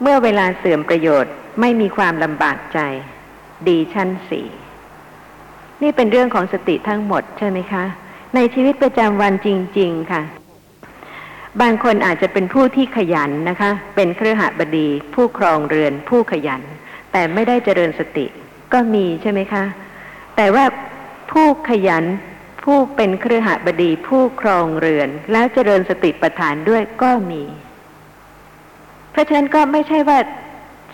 เมื่อเวลาเสื่อมประโยชน์ ไม่มีความลำบากใจ ดีชั้นสี่นี่เป็นเรื่องของสติทั้งหมดใช่ไหมคะ ในชีวิตประจำวันจริง ๆ ค่ะ บางคนอาจจะเป็นผู้ที่ขยันนะคะ เป็นเครือหบดี ผู้ครองเรือน ผู้ขยัน แต่ไม่ได้เจริญสติก็มีใช่ไหมคะ แต่ว่าผู้ขยันผู้เป็นเครือหบดี ผู้ครองเรือน แล้วเจริญสติปัฏฐานด้วยก็มี เพราะฉะนั้นก็ไม่ใช่ว่า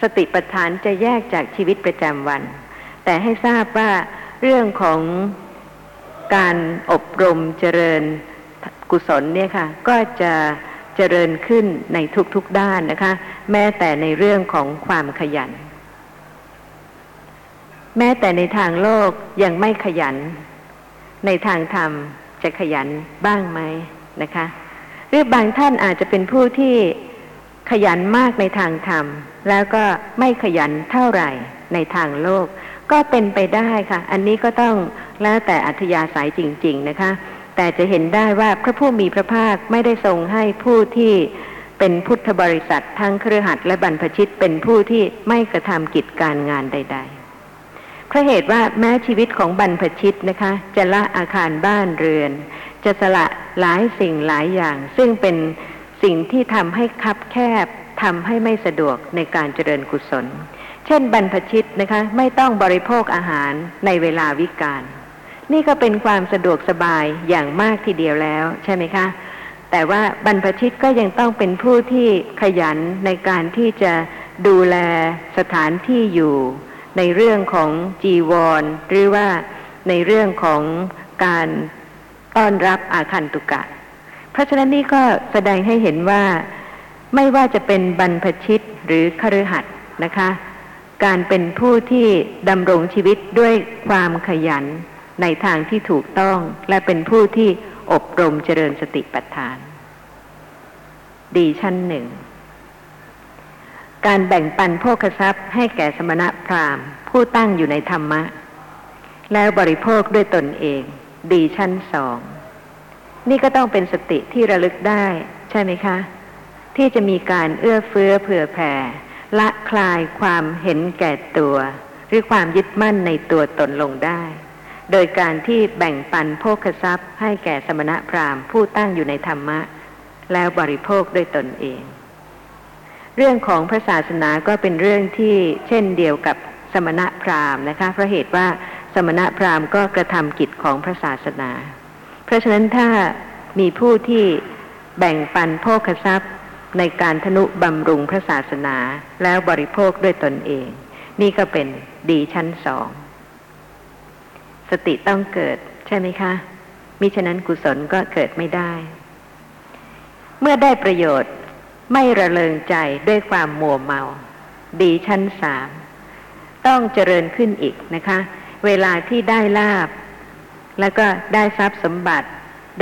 สติปัฏฐานจะแยกจากชีวิตประจำวัน แต่ให้ทราบว่าเรื่องของการอบรมเจริญกุศลเนี่ยค่ะ ก็จะเจริญขึ้นในทุกๆด้านนะคะ แม้แต่ในเรื่องของความขยัน แม้แต่ในทางโลกยังไม่ขยัน ในทางธรรมจะขยันบ้างไหมนะคะ หรือบางท่านอาจจะเป็นผู้ที่ ขยันมากในทางธรรม แล้วก็ไม่ขยันเท่าไหร่ในทางโลก ก็เป็นไปได้ค่ะ อันนี้ก็ต้องแล้วแต่อัธยาศัยจริง ๆนะคะ แต่จะเห็นได้ว่าพระผู้มีพระภาคไม่ได้ทรงให้ผู้ที่เป็นพุทธบริษัททั้งเครือขัดและบรรพชิตเป็นผู้ที่ไม่กระทำกิจการงานใดๆเพราะเหตุว่าแม้ชีวิตของบรรพชิตนะคะ จะละอาคารบ้านเรือน จะสละหลายสิ่งหลายอย่าง ซึ่งเป็น สิ่งที่ทำให้คับแคบทำให้ไม่สะดวกในการเจริญกุศล เช่นบรรพชิตนะคะ ไม่ต้องบริโภคอาหารในเวลาวิกาลนี่ก็เป็นความสะดวกสบายอย่างมากทีเดียวแล้วใช่ไหมคะ แต่ว่าบรรพชิตก็ยังต้องเป็นผู้ที่ขยันในการที่จะดูแลสถานที่อยู่ ในเรื่องของจีวร หรือว่าในเรื่องของการต้อนรับอาคันตุกะ เพราะฉะนั้นนี่ก็แสดงให้เห็นว่าไม่ว่าจะเป็นบรรพชิตหรือคฤหัสถ์นะคะ การเป็นผู้ที่ดำรงชีวิตด้วยความขยันในทางที่ถูกต้องและเป็นผู้ที่อบรมเจริญสติปัฏฐาน ดีชั้นหนึ่ง การแบ่งปันโภคทรัพย์ให้แก่สมณะพราหมณ์ ผู้ตั้งอยู่ในธรรมะ แล้วบริโภคด้วยตนเอง ดีชั้นสอง นี่ก็ต้องเป็นสติที่ระลึกได้ ใช่ไหมคะ ที่จะมีการเอื้อเฟื้อเผื่อแผ่ ละคลายความเห็นแก่ตัว หรือความยึดมั่นในตัวตนลงได้ โดยการที่แบ่งปันโภคทรัพย์ ให้แก่สมณะพราหมณ์ผู้ตั้งอยู่ในธรรมะ แล้วบริโภคด้วยตนเอง เรื่องของพระศาสนาก็เป็นเรื่องที่เช่นเดียวกับสมณะพราหมณ์นะคะเพราะเหตุว่าสมณะพราหมณ์ก็กระทำกิจของพระศาสนา เพราะฉะนั้นถ้ามีผู้ที่แบ่งปันโภคทรัพย์ในการทนุบำรุงพระศาสนาแล้วบริโภคด้วยตนเอง นี่ก็เป็นดีชั้นสอง สติต้องเกิดใช่ไหมคะ มิฉะนั้นกุศลก็เกิดไม่ได้ เมื่อได้ประโยชน์ไม่ระเริงใจด้วยความมัวเมา ดีชั้นสาม ต้องเจริญขึ้นอีกนะคะ เวลาที่ได้ลาบ แล้วก็ได้ทรัพย์สมบัติ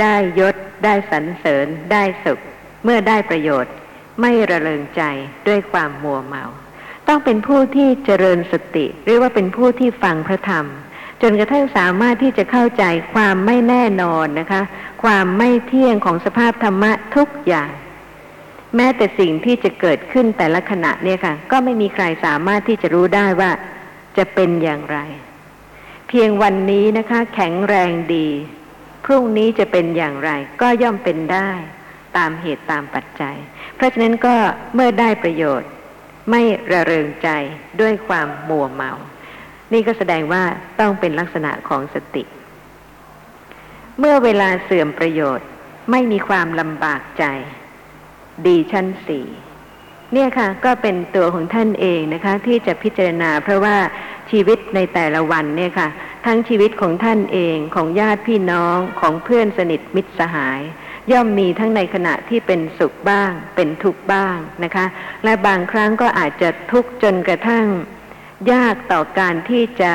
ได้ยศ ได้สรรเสริญ ได้สุข เมื่อได้ประโยชน์ ไม่ระเริงใจด้วยความมัวเมา ต้องเป็นผู้ที่เจริญสติ หรือว่าเป็นผู้ที่ฟังพระธรรม จนกระทั่งสามารถที่จะเข้าใจความไม่แน่นอนนะคะ ความไม่เที่ยงของสภาพธรรมะทุกอย่าง แม้แต่สิ่งที่จะเกิดขึ้นแต่ละขณะเนี่ยค่ะ ก็ไม่มีใครสามารถที่จะรู้ได้ว่าจะเป็นอย่างไร พียงวันนี้นะคะ แข็งแรงดี พรุ่งนี้จะเป็นอย่างไร ก็ย่อมเป็นได้ ตามเหตุตามปัจจัย เพราะฉะนั้นก็เมื่อได้ประโยชน์ ไม่ระเริงใจด้วยความมัวเมา นี่ก็แสดงว่าต้องเป็นลักษณะของสติ เมื่อเวลาเสื่อมประโยชน์ ไม่มีความลำบากใจ ดีชั้นสี่เนี่ยค่ะ ก็เป็นตัวของท่านเองนะคะ ที่จะพิจารณาเพราะว่า ชีวิตในแต่ละวันเนี่ยค่ะ ทั้งชีวิตของท่านเองของญาติพี่น้องของเพื่อนสนิทมิตรสหาย ย่อมมีทั้งในขณะที่เป็นสุขบ้าง เป็นทุกข์บ้างนะคะ และบางครั้งก็อาจจะทุกข์จนกระทั่ง ยากต่อการที่จะ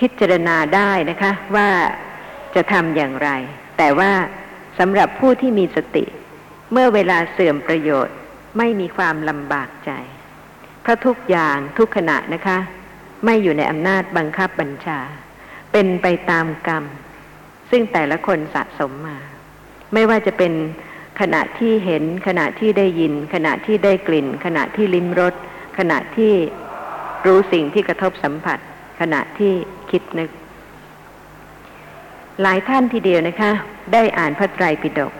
พิจารณาได้นะคะ ว่าจะทำอย่างไร แต่ว่าสำหรับผู้ที่มีสติ เมื่อเวลาเสื่อมประโยชน์ไม่มีความลำบากใจ เพราะทุกอย่างทุกขณะนะคะ ไม่อยู่ในอำนาจบังคับบัญชา เป็นไปตามกรรม ซึ่งแต่ละคนสะสมมา ไม่ว่าจะเป็นขณะที่เห็นขณะที่ได้ยิน ขณะที่ได้กลิ่น ขณะที่ลิ้มรสขณะที่รู้สิ่งที่กระทบสัมผัส ขณะที่คิดนึก หลายท่านทีเดียวนะคะ ได้อ่านพระไตรปิฎก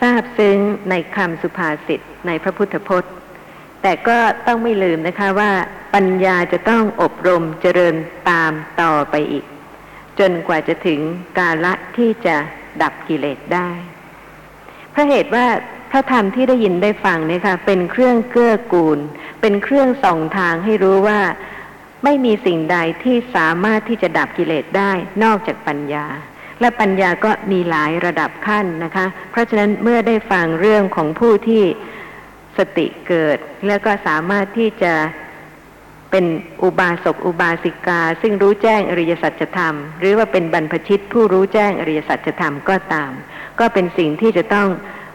ทราบซึ้งในคำสุภาษิตในพระพุทธพจน์ แต่ก็ต้องไม่ลืมนะคะว่าปัญญาจะต้องอบรมเจริญตามต่อไปอีก จนกว่าจะถึงกาละที่จะดับกิเลสได้ เพราะเหตุว่าพระธรรมที่ได้ยินได้ฟังเนี่ยค่ะเป็นเครื่องเกื้อกูล เป็นเครื่องส่องทางให้รู้ว่าไม่มีสิ่งใดที่สามารถที่จะดับกิเลสได้นอกจากปัญญา และปัญญาก็มีหลายระดับขั้นนะคะ เพราะฉะนั้นเมื่อได้ฟังเรื่องของผู้ที่ สติเกิด แล้วก็สามารถที่จะเป็นอุบาสกอุบาสิกา ซึ่งรู้แจ้งอริยสัจธรรม หรือว่าเป็นบรรพชิตผู้รู้แจ้งอริยสัจธรรมก็ตาม ก็เป็นสิ่งที่จะต้อง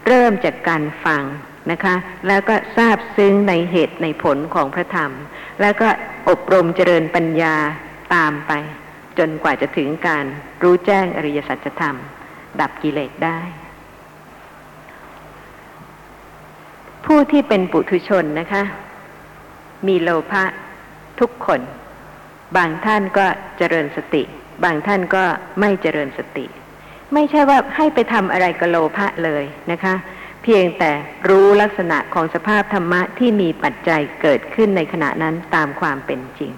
เริ่มจากการฟังนะคะ แล้วก็ทราบซึ้งในเหตุในผลของพระธรรม แล้วก็อบรมเจริญปัญญาตามไป จนกว่าจะถึงการรู้แจ้งอริยสัจธรรม ดับกิเลสได้ ผู้ที่เป็นปุถุชนนะคะ มีโลภะทุกคน บางท่านก็เจริญสติ บางท่านก็ไม่เจริญสติ ไม่ใช่ว่าให้ไปทำอะไรกับโลภะเลยนะคะ เพียงแต่รู้ลักษณะของสภาพธรรมะที่มีปัจจัยเกิดขึ้นในขณะนั้นตามความเป็นจริง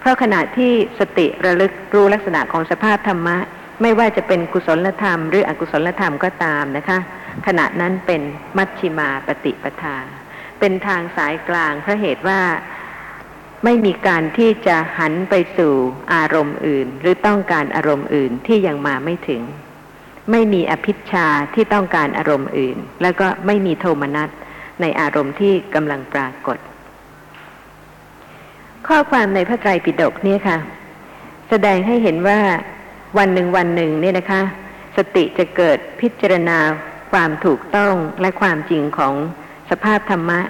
เพราะขณะที่สติระลึกรู้ลักษณะของสภาพธรรมะ ไม่ว่าจะเป็นกุศลธรรม หรืออกุศลธรรมก็ตามนะคะ ขณะนั้นเป็นมัชชิมาปฏิปทา เป็นทางสายกลางเพราะเหตุว่าไม่มีการที่จะหันไปสู่อารมณ์อื่น หรือต้องการอารมณ์อื่นที่ยังมาไม่ถึง ไม่มีอภิชาที่ต้องการอารมณ์อื่น แล้วก็ไม่มีโทมนัสในอารมณ์ที่กำลังปรากฏ ข้อความในพระไตรปิฎกเนี่ยค่ะ แสดงให้เห็นว่าวันหนึ่งวันหนึ่งเนี่ยนะคะ สติจะเกิดพิจารณา ความถูกต้องและความจริงของสภาพธรรมะ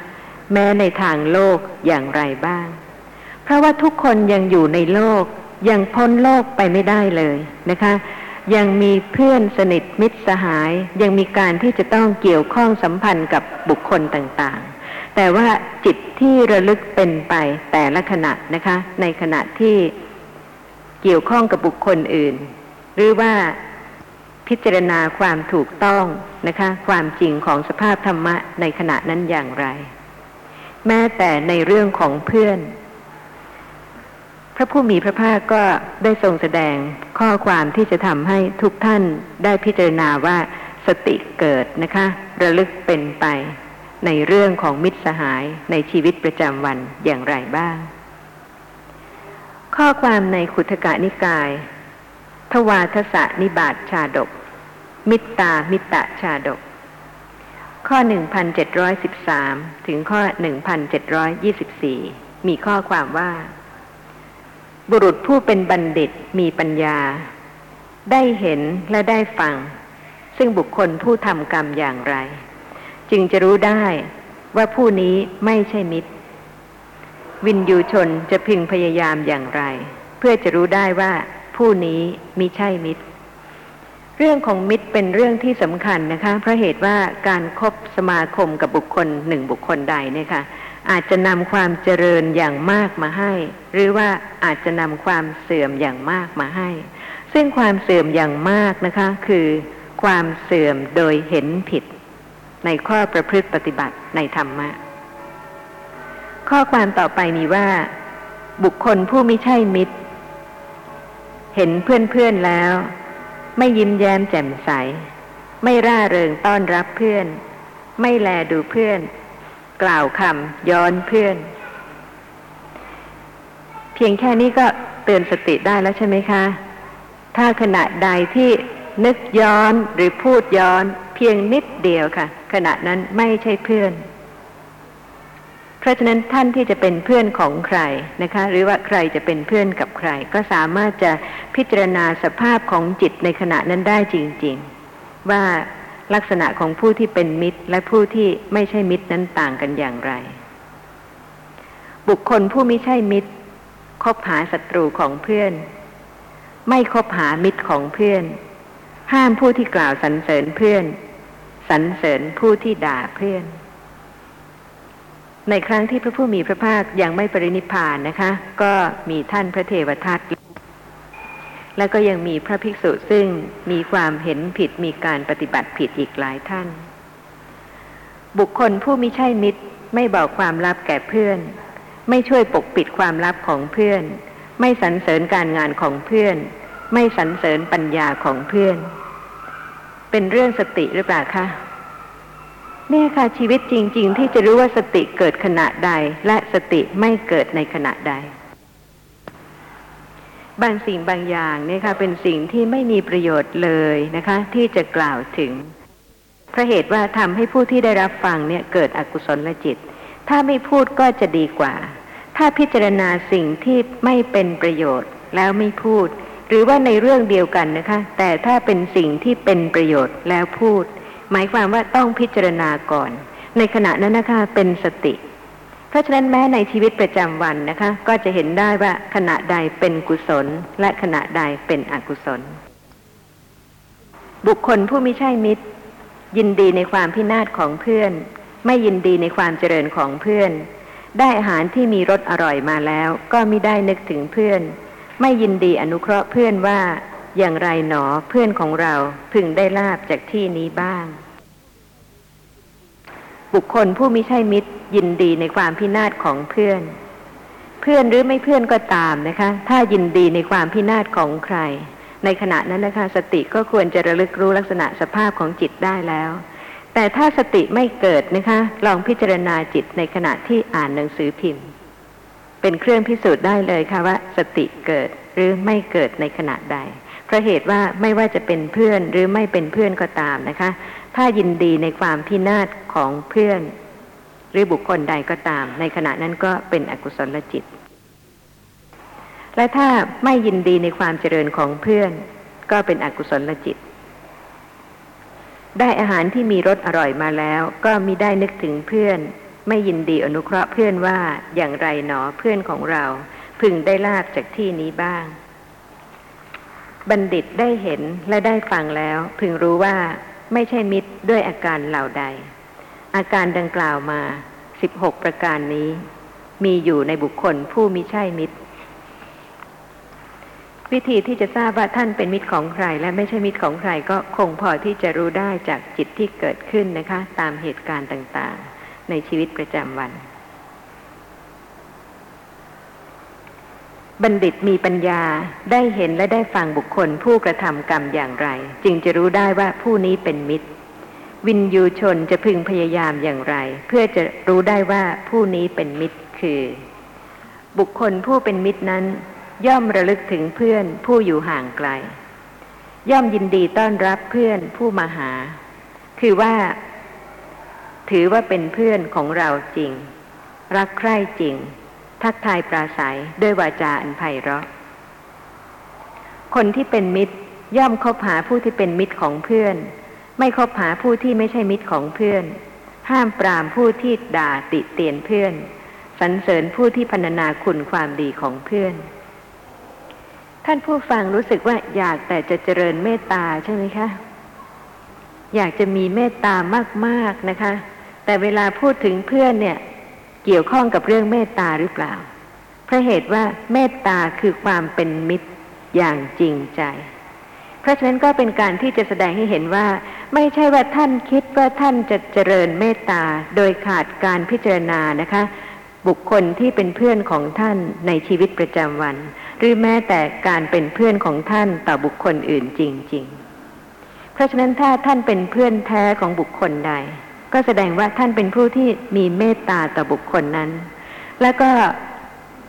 แม้ในทางโลกอย่างไรบ้าง เพราะว่าทุกคนยังอยู่ในโลก ยังพ้นโลกไปไม่ได้เลยนะคะ ยังมีเพื่อนสนิทมิตรสหาย ยังมีการที่จะต้องเกี่ยวข้องสัมพันธ์กับบุคคลต่างๆ แต่ว่าจิตที่ระลึกเป็นไปแต่ละขณะนะคะ ในขณะที่เกี่ยวข้องกับบุคคลอื่น หรือว่า พิจารณาความถูกต้องนะคะ ความจริงของสภาพธรรมะในขณะนั้นอย่างไร แม้แต่ในเรื่องของเพื่อน พระผู้มีพระภาคก็ได้ทรงแสดงข้อความที่จะทำให้ทุกท่านได้พิจารณาว่าสติเกิดนะคะ ระลึกเป็นไปในเรื่องของมิตรสหายในชีวิตประจำวันอย่างไรบ้าง ข้อความในขุทกะนิกาย ทวาทสะนิบาตชาดก มิตตามิตตะชาดก ข้อ 1713 ถึงข้อ 1724 มีข้อความว่า บุรุษผู้เป็นบัณฑิตมีปัญญา ได้เห็นและได้ฟัง ซึ่งบุคคลผู้ทำกรรมอย่างไร จึงจะรู้ได้ว่าผู้นี้ไม่ใช่มิตร วินยูชนจะพึงพยายามอย่างไร เพื่อจะรู้ได้ว่าผู้นี้มิใช่มิตร เรื่องของมิตรเป็นเรื่องที่สำคัญนะคะ เพราะเหตุว่าการครบสมาคมกับบุคคลหนึ่งบุคคลใดเนี่ยค่ะอาจจะนำความเจริญอย่างมากมาให้ หรือว่าอาจจะนำความเสื่อมอย่างมากมาให้ ซึ่งความเสื่อมอย่างมากนะคะ คือความเสื่อมโดยเห็นผิด ในข้อประพฤติปฏิบัติในธรรมะ ข้อความต่อไปมีว่า บุคคลผู้ไม่ใช่มิตร เห็นเพื่อนๆแล้ว ไม่ยิ้มแย้มแจ่มใส ไม่ร่าเริงต้อนรับเพื่อน ไม่แลดูเพื่อน กล่าวคำย้อนเพื่อน เพียงแค่นี้ก็เตือนสติได้แล้วใช่ไหมคะ ถ้าขณะใดที่นึกย้อนหรือพูดย้อน เพียงนิดเดียวค่ะ ขณะนั้นไม่ใช่เพื่อน ราะฉะนั้นท่านที่จะเป็นเพื่อนของใครนะคะ หรือว่าใครจะเป็นเพื่อนกับใคร ก็สามารถจะพิจารณาสภาพของจิตในขณะนั้นได้จริง ๆ ว่าลักษณะของผู้ที่เป็นมิตร และผู้ที่ไม่ใช่มิตรนั้นต่างกันอย่างไร บุคคลผู้ไม่ใช่มิตร คบหาศัตรูของเพื่อน ไม่คบหามิตรของเพื่อน ห้ามผู้ที่กล่าวสรรเสริญเพื่อนสรรเสริญผู้ที่ด่าเพื่อน ในครั้งที่พระผู้มีพระภาคยังไม่ปรินิพานนะคะ ก็มีท่านพระเทวทัตแล้วก็ยังมีพระภิกษุซึ่งมีความเห็นผิดมีการปฏิบัติผิดอีกหลายท่าน บุคคลผู้มิใช่มิตรไม่บอกความลับแก่เพื่อน ไม่ช่วยปกปิดความลับของเพื่อน ไม่สรรเสริญการงานของเพื่อน ไม่สรรเสริญปัญญาของเพื่อน เป็นเรื่องสติหรือเปล่าคะ เนี่ยค่ะชีวิตจริง ๆ ที่จะรู้ว่าสติเกิดขณะใด และสติไม่เกิดในขณะใด บางสิ่งบางอย่างเนี่ยค่ะเป็นสิ่งที่ไม่มีประโยชน์เลยนะคะ ที่จะกล่าวถึงเพราะเหตุว่าทำให้ผู้ที่ได้รับฟังเนี่ยเกิดอกุศลจิต ถ้าไม่พูดก็จะดีกว่า ถ้าพิจารณาสิ่งที่ไม่เป็นประโยชน์แล้วไม่พูด หรือว่าในเรื่องเดียวกันนะคะ แต่ถ้าเป็นสิ่งที่เป็นประโยชน์แล้วพูด หมายความว่าต้องพิจารณาก่อน ในขณะนั้นนะคะเป็นสติ เพราะฉะนั้นแม้ในชีวิตประจำวันนะคะ ก็จะเห็นได้ว่าขณะใดเป็นกุศล และขณะใดเป็นอกุศล บุคคลผู้ไม่ใช่มิตร ยินดีในความพินาศของเพื่อน ไม่ยินดีในความเจริญของเพื่อน ได้อาหารที่มีรสอร่อยมาแล้ว ก็ไม่ได้นึกถึงเพื่อน ไม่ยินดีอนุเคราะห์เพื่อนว่า อย่างไรหนอเพื่อนของเราพึงได้ลาบจากที่นี้บ้าง บุคคลผู้ไม่ใช่มิตรยินดีในความพินาศของเพื่อน เพื่อนหรือไม่เพื่อนก็ตามนะคะ ถ้ายินดีในความพินาศของใคร ในขณะนั้นนะคะ สติก็ควรจะระลึกรู้ลักษณะสภาพของจิตได้แล้ว แต่ถ้าสติไม่เกิดนะคะ ลองพิจารณาจิตในขณะที่อ่านหนังสือพิมพ์ เป็นเครื่องพิสูจน์ได้เลยค่ะว่า สติเกิดหรือไม่เกิดในขณะใด เพราะเหตุว่าไม่ว่าจะเป็นเพื่อนหรือไม่เป็นเพื่อนก็ตามนะคะ ถ้ายินดีในความพินาศของเพื่อน หรือบุคคลใดก็ตาม ในขณะนั้นก็เป็นอกุศลจิต และถ้าไม่ยินดีในความเจริญของเพื่อน ก็เป็นอกุศลจิต ได้อาหารที่มีรสอร่อยมาแล้ว ก็มิได้นึกถึงเพื่อน ไม่ยินดีอนุเคราะห์เพื่อนว่าอย่างไรหนอเพื่อนของเรา พึงได้ลาบจากที่นี้บ้าง บัณฑิตได้เห็นและได้ฟังแล้วพึงรู้ว่าไม่ใช่มิตรด้วยอาการเหล่าใด อาการดังกล่าวมา16ประการนี้ มีอยู่ในบุคคลผู้มิใช่มิตร วิธีที่จะทราบว่าท่านเป็นมิตรของใคร และไม่ใช่มิตรของใครก็คงพอที่จะรู้ได้จากจิตที่เกิดขึ้นนะคะ ตามเหตุการณ์ต่างๆ ในชีวิตประจำวัน บัณฑิตมีปัญญาได้เห็นและได้ฟังบุคคลผู้กระทำกรรมอย่างไร จึงจะรู้ได้ว่าผู้นี้เป็นมิตร วินยูชนจะพึงพยายามอย่างไร เพื่อจะรู้ได้ว่าผู้นี้เป็นมิตรคือ บุคคลผู้เป็นมิตรนั้น ย่อมระลึกถึงเพื่อนผู้อยู่ห่างไกล ย่อมยินดีต้อนรับเพื่อนผู้มาหา คือว่า ถือว่าเป็นเพื่อนของเราจริง รักใคร่จริง ทักทายปราศัยด้วยวาจาอันไพเราะ คนที่เป็นมิตรย่อมคบหาผู้ที่เป็นมิตรของเพื่อน ไม่คบหาผู้ที่ไม่ใช่มิตรของเพื่อน ห้ามปรามผู้ที่ด่าติเตียนเพื่อนสรรเสริญผู้ที่พรรณนาคุณความดีของเพื่อน ท่านผู้ฟังรู้สึกว่าอยากแต่จะเจริญเมตตาใช่ไหมคะ อยากจะมีเมตตามากๆนะคะ แต่เวลาพูดถึงเพื่อนเนี่ย เกี่ยวข้องกับเรื่องเมตตาหรือเปล่า เพราะเหตุว่าเมตตาคือความเป็นมิตรอย่างจริงใจ เพราะฉะนั้นก็เป็นการที่จะแสดงให้เห็นว่า ไม่ใช่ว่าท่านคิดว่าท่านจะเจริญเมตตาโดยขาดการพิจารณานะคะ บุคคลที่เป็นเพื่อนของท่านในชีวิตประจำวัน หรือแม้แต่การเป็นเพื่อนของท่านต่อบุคคลอื่นจริง ๆ เพราะฉะนั้นถ้าท่านเป็นเพื่อนแท้ของบุคคลใด ก็แสดงว่าท่านเป็นผู้ที่มีเมตตาต่อบุคคลนั้น แล้วก็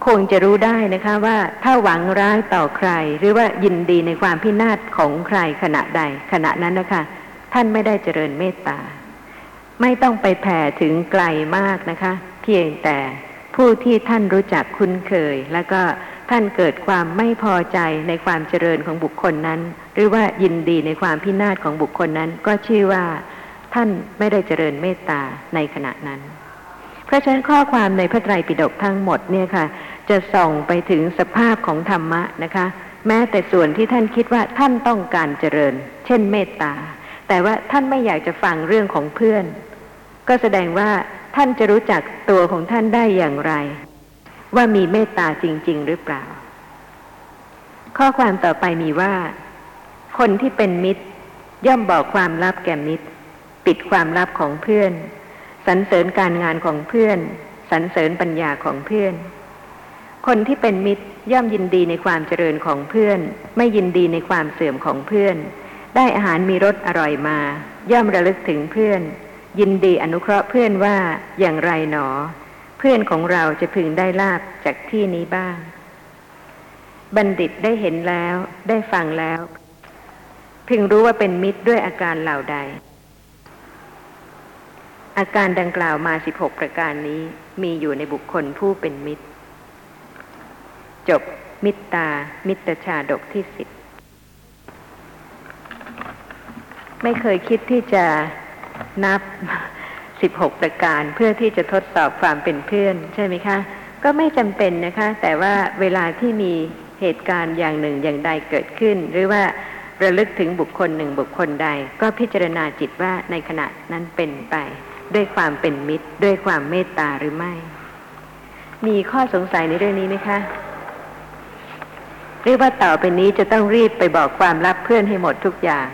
คงจะรู้ได้นะคะว่าถ้าหวังร้ายต่อใคร หรือว่ายินดีในความพินาศของใครขณะใด ขณะนั้นนะคะ ท่านไม่ได้เจริญเมตตา ไม่ต้องไปแผ่ถึงไกลมากนะคะ เพียงแต่ผู้ที่ท่านรู้จักคุ้นเคย แล้วก็ท่านเกิดความไม่พอใจในความเจริญของบุคคลนั้น หรือว่ายินดีในความพินาศของบุคคลนั้น ก็ชื่อว่า ท่านไม่ได้เจริญเมตตาในขณะนั้น เพราะฉะนั้นข้อความในพระไตรปิฎกทั้งหมดเนี่ยค่ะ จะส่องไปถึงสภาพของธรรมะนะคะ แม้แต่ส่วนที่ท่านคิดว่าท่านต้องการเจริญ เช่นเมตตา แต่ว่าท่านไม่อยากจะฟังเรื่องของเพื่อน ก็แสดงว่าท่านจะรู้จักตัวของท่านได้อย่างไร ว่ามีเมตตาจริง ๆ หรือเปล่า ข้อความต่อไปมีว่า คนที่เป็นมิตร ย่อมบอกความลับแก่มิตร ปิดความลับของเพื่อนสรรเสริญการงานของเพื่อนสรรเสริญปัญญาของเพื่อน คนที่เป็นมิตรย่อมยินดีในความเจริญของเพื่อน ไม่ยินดีในความเสื่อมของเพื่อน ได้อาหารมีรสอร่อยมา ย่อมระลึกถึงเพื่อน ยินดีอนุเคราะห์เพื่อนว่าอย่างไรหนอ เพื่อนของเราจะพึงได้ลาบจากที่นี้บ้าง บัณฑิตได้เห็นแล้ว ได้ฟังแล้ว พึงรู้ว่าเป็นมิตรด้วยอาการเหล่าใด อาการดังกล่าวมา 16 ประการนี้มีอยู่ในบุคคลผู้เป็นมิตร จบมิตรตา มิตรชาดกที่สิบไม่เคยคิดที่จะนับ16ประการเพื่อที่จะทดสอบความเป็นเพื่อน ใช่ไหมคะ ก็ไม่จำเป็นนะคะ แต่ว่าเวลาที่มีเหตุการณ์อย่างหนึ่งอย่างใดเกิดขึ้น หรือว่าระลึกถึงบุคคลหนึ่งบุคคลใด ก็พิจารณาจิตว่าในขณะนั้นเป็นไป ด้วยความเป็นมิตร ด้วยความเมตตาหรือไม่ มีข้อสงสัยในเรื่องนี้ไหมคะ เรียกว่าต่อไปนี้จะต้องรีบไปบอกความลับเพื่อนให้หมดทุกอย่าง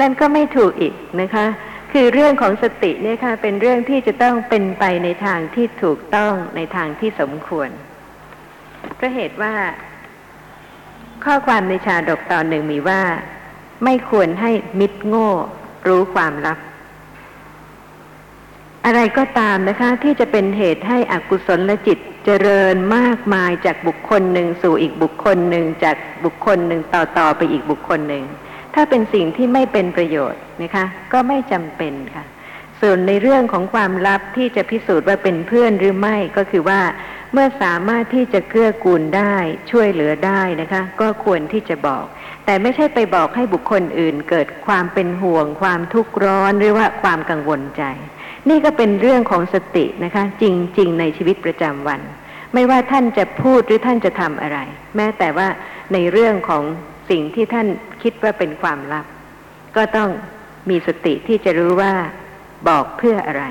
นั่นก็ไม่ถูกอีกนะคะ คือเรื่องของสติเนี่ยค่ะ เป็นเรื่องที่จะต้องเป็นไปในทางที่ถูกต้องในทางที่สมควรเพราะเหตุว่า ข้อความในชาดกตอนหนึ่งมีว่า ไม่ควรให้มิตรโง่ รู้ความลับ อะไรก็ตามนะคะที่จะเป็นเหตุให้อกุศลและจิตเจริญมากมายจากบุคคลหนึ่งสู่อีกบุคคลหนึ่งจากบุคคลหนึ่งต่อต่อไปอีกบุคคลหนึ่ง ถ้าเป็นสิ่งที่ไม่เป็นประโยชน์นะคะก็ไม่จำเป็นค่ะ ส่วนในเรื่องของความลับที่จะพิสูจน์ว่าเป็นเพื่อนหรือไม่ก็คือว่า เมื่อสามารถที่จะเกื้อกูลได้ช่วยเหลือได้นะคะ ก็ควรที่จะบอก แต่ไม่ใช่ไปบอกให้บุคคลอื่น เกิดความเป็นห่วง ความทุกข์ร้อนหรือว่าความกังวลใจ นี่ก็เป็นเรื่องของสตินะคะ จริง ๆ ในชีวิตประจำวัน ไม่ว่าท่านจะพูดหรือท่านจะทำอะไร แม้แต่ว่าในเรื่องของสิ่งที่ท่านคิดว่าเป็นความลับ ก็ต้องมีสติที่จะรู้ว่าบอกเพื่ออะไร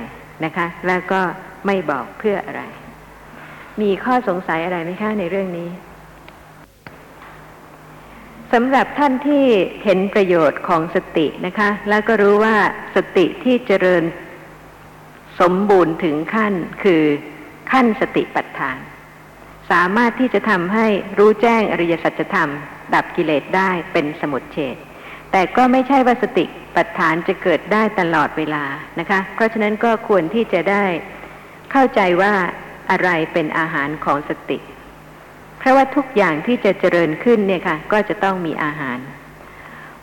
นะคะ แล้วก็ไม่บอกเพื่ออะไร มีข้อสงสัยอะไรไหมคะในเรื่องนี้สำหรับท่านที่เห็นประโยชน์ของสตินะคะ แล้วก็รู้ว่าสติที่เจริญ สมบูรณ์ถึงขั้นคือขั้นสติปัฏฐาน สามารถที่จะทำให้รู้แจ้งอริยสัจธรรม ดับกิเลสได้เป็นสมุดเฉดแต่ก็ไม่ใช่ว่าสติปัฏฐานจะเกิดได้ตลอดเวลานะคะ เพราะฉะนั้นก็ควรที่จะได้เข้าใจว่าอะไรเป็นอาหารของสติ เพราะว่าทุกอย่างที่จะเจริญขึ้นเนี่ยค่ะ ก็จะต้องมีอาหาร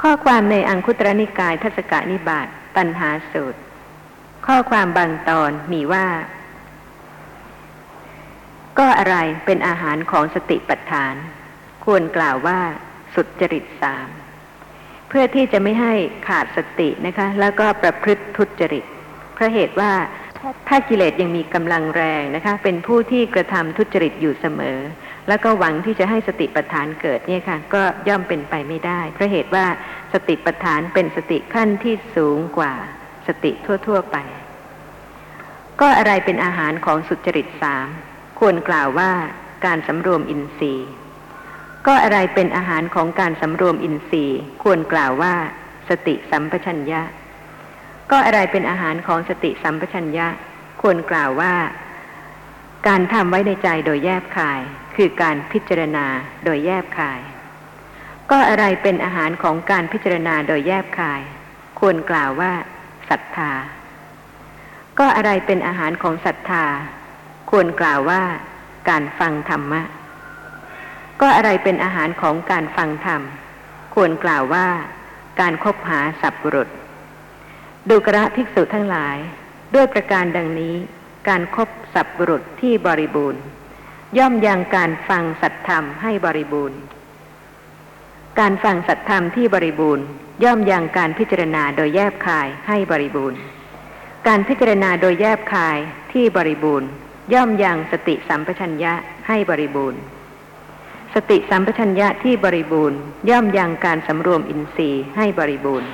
ข้อความในอังคุตรนิกายทัศกานิบาตปัญหาสูตร ข้อความบางตอนมีว่า ก็อะไรเป็นอาหารของสติปัฏฐาน ควรกล่าวว่าสุดจริตสามเพื่อที่จะไม่ให้ขาดสตินะคะ แล้วก็ประพฤติทุจริตเพราะเหตุว่าถ้ากิเลสยังมีกำลังแรงนะคะ เป็นผู้ที่กระทำทุจริตอยู่เสมอ แล้วก็หวังที่จะให้สติปัฏฐานเกิดเนี่ยค่ะ ก็ย่อมเป็นไปไม่ได้ เพราะเหตุว่าสติปัฏฐานเป็นสติขั้นที่สูงกว่าสติทั่ว ๆ ไป ก็อะไรเป็นอาหารของสุจริตสามควรกล่าวว่าการสำรวมอินทรีย์ ก็อะไรเป็นอาหารของการสำรวมอินทรีย์ ควรกล่าวว่า สติสัมปชัญญะ ก็อะไรเป็นอาหารของสติสัมปชัญญะ ควรกล่าวว่า การทำไว้ในใจโดยแยบคาย คือการพิจารณาโดยแยบคาย ก็อะไรเป็นอาหารของการพิจารณาโดยแยบคาย ควรกล่าวว่าศรัทธา ก็อะไรเป็นอาหารของศรัทธา ควรกล่าวว่า การฟังธรรมะ ก็อะไรเป็นอาหารของการฟังธรรม ควรกล่าวว่า การคบหาสัพบุรุษดูกระภิกษุทั้งหลาย ด้วยประการดังนี้ การครบสัพบุรุษที่บริบูรณ์ ย่อมยังการฟังสัตธรรมให้บริบูรณ์ การฟังสัตธรรมที่บริบูรณ์ ย่อมยังการพิจารณาโดยแยบคายให้บริบูรณ์ การพิจารณาโดยแยบคายที่บริบูรณ์ ย่อมยังสติสัมปชัญญะให้บริบูรณ์ สติสัมปชัญญะที่บริบูรณ์ ย่อมยังการสำรวมอินทรีย์ให้บริบูรณ์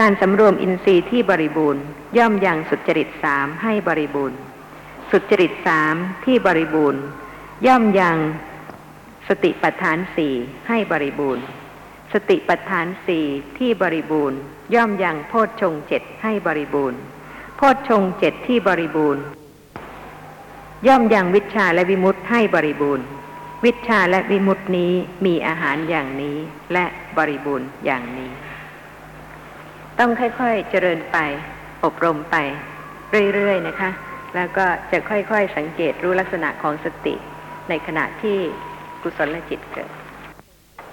การสำรวมอินทรีย์ที่บริบูรณ์ ย่อมยังสุจริตสามให้บริบูรณ์ สุจริตสามที่บริบูรณ์ ย่อมยังสติปัฏฐานสี่ให้บริบูรณ์ สติปัฏฐานสี่ที่บริบูรณ์ ย่อมยังโพชฌงเจ็ดให้บริบูรณ์ โพชฌงเจ็ดที่บริบูรณ์ ย่อมยังวิชาและวิมุตติให้บริบูรณ์ วิชาและวิมุตตินี้มีอาหารอย่างนี้และบริบูรณ์อย่างนี้ ต้องค่อยๆเจริญไปอบรมไปเรื่อยๆนะคะ แล้วก็จะค่อยๆสังเกตรู้ลักษณะของสติในขณะที่กุศลจิตเกิด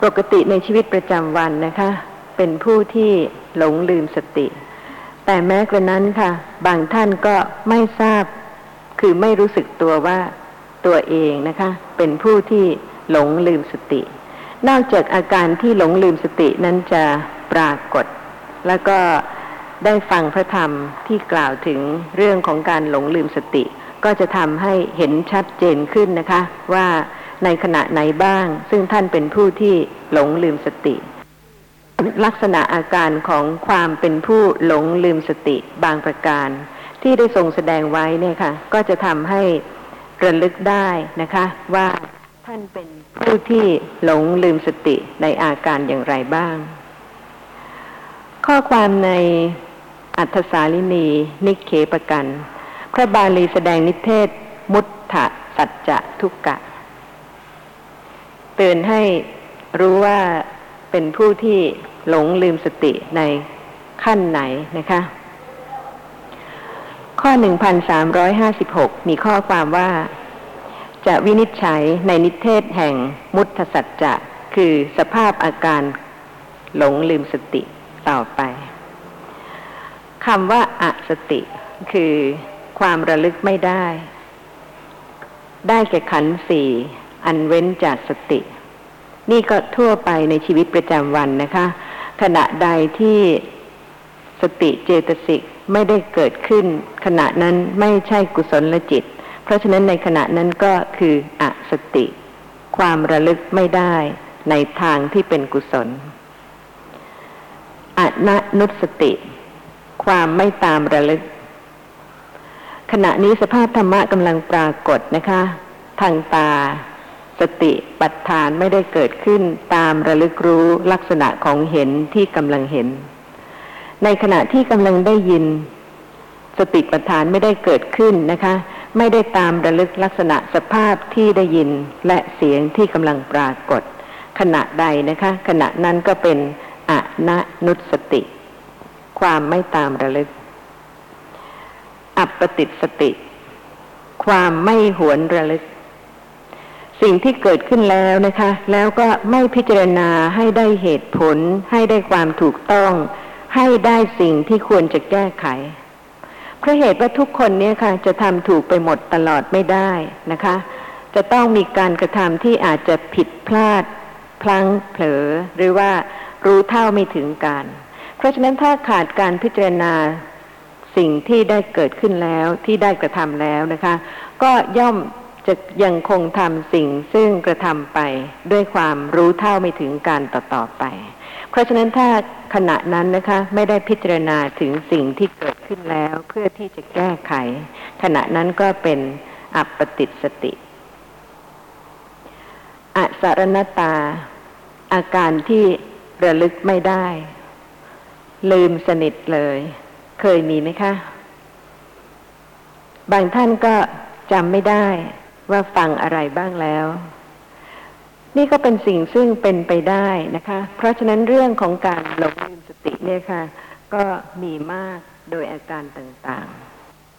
ปกติในชีวิตประจำวันนะคะ เป็นผู้ที่หลงลืมสติ แต่แม้กระนั้นค่ะ บางท่านก็ไม่ทราบ คือไม่รู้สึกตัวว่าตัวเองนะคะ เป็นผู้ที่หลงลืมสติ นอกจากอาการที่หลงลืมสตินั้นจะปรากฏ แล้วก็ได้ฟังพระธรรมที่กล่าวถึงเรื่องของการหลงลืมสติ ก็จะทำให้เห็นชัดเจนขึ้นนะคะ ว่าในขณะไหนบ้าง ซึ่งท่านเป็นผู้ที่หลงลืมสติ ลักษณะอาการของความเป็นผู้หลงลืมสติบางประการ ที่ได้ทรงแสดงไว้เนี่ยค่ะ ก็จะทำให้ระลึกได้นะคะ ว่าท่านเป็นผู้ที่หลงลืมสติในอาการอย่างไรบ้าง ข้อความในอัธสาลินี นิเคปกัน พระบาลีแสดงนิเทศ มุตถะสัจจะทุกกะ เตือนให้รู้ว่าเป็นผู้ที่ หลงลืมสติในขั้นไหนนะคะ ข้อ 1356 มีข้อความว่า จะวินิจฉัยในนิเทศแห่งมุตถสัจจะคือสภาพอาการหลงลืมสติต่อไปคำว่าอสติ คือความระลึกไม่ได้ ได้แก่ขันสี่อันเว้นจากสติ นี่ก็ทั่วไปในชีวิตประจำวันนะคะ ขณะใดที่สติเจตสิกไม่ได้เกิดขึ้น ขณะนั้นไม่ใช่กุศลจิต เพราะฉะนั้นในขณะนั้นก็คืออสติ ความระลึกไม่ได้ในทางที่เป็นกุศลอนนุสติ ความไม่ตามระลึก ขณะนี้สภาพธรรมะกำลังปรากฏนะคะ ทางตา สติปัฏฐานไม่ได้เกิดขึ้นตามระลึกรู้ลักษณะของเห็นที่กำลังเห็น ในขณะที่กำลังได้ยิน สติปัฏฐานไม่ได้เกิดขึ้นนะคะ ไม่ได้ตามระลึกลักษณะสภาพที่ได้ยินและเสียงที่กำลังปรากฏ ขณะใดนะคะ ขณะนั้นก็เป็นอนะนุสติ ความไม่ตามระลึก อัปปติสติ ความไม่หวนระลึก สิ่งที่เกิดขึ้นแล้วนะคะ แล้วก็ไม่พิจารณาให้ได้เหตุผล ให้ได้ความถูกต้อง ให้ได้สิ่งที่ควรจะแก้ไขเพราะเหตุว่าทุกคนเนี่ยค่ะ จะทำถูกไปหมดตลอดไม่ได้นะคะ จะต้องมีการกระทำที่อาจจะผิดพลาด พลั้งเผลอ หรือว่ารู้เท่าไม่ถึงการ เพราะฉะนั้นถ้าขาดการพิจารณาสิ่งที่ได้เกิดขึ้นแล้วที่ได้กระทำแล้วนะคะ ก็ย่อม จะยังคงทำสิ่งซึ่งกระทำไปด้วยความรู้เท่าไม่ถึงการต่อต่อไป เพราะฉะนั้นถ้าขณะนั้นนะคะไม่ได้พิจารณาถึงสิ่งที่เกิดขึ้นแล้วเพื่อที่จะแก้ไข ขณะนั้นก็เป็นอัปปติสติอสารณตา อาการที่ระลึกไม่ได้ ลืมสนิทเลย เคยมีไหมคะ บางท่านก็จำไม่ได้ ว่าฟังอะไรบ้างแล้ว นี่ก็เป็นสิ่งซึ่งเป็นไปได้นะคะ เพราะฉะนั้นเรื่องของการหลงลืมสติเนี่ยค่ะ ก็มีมากโดยอาการต่าง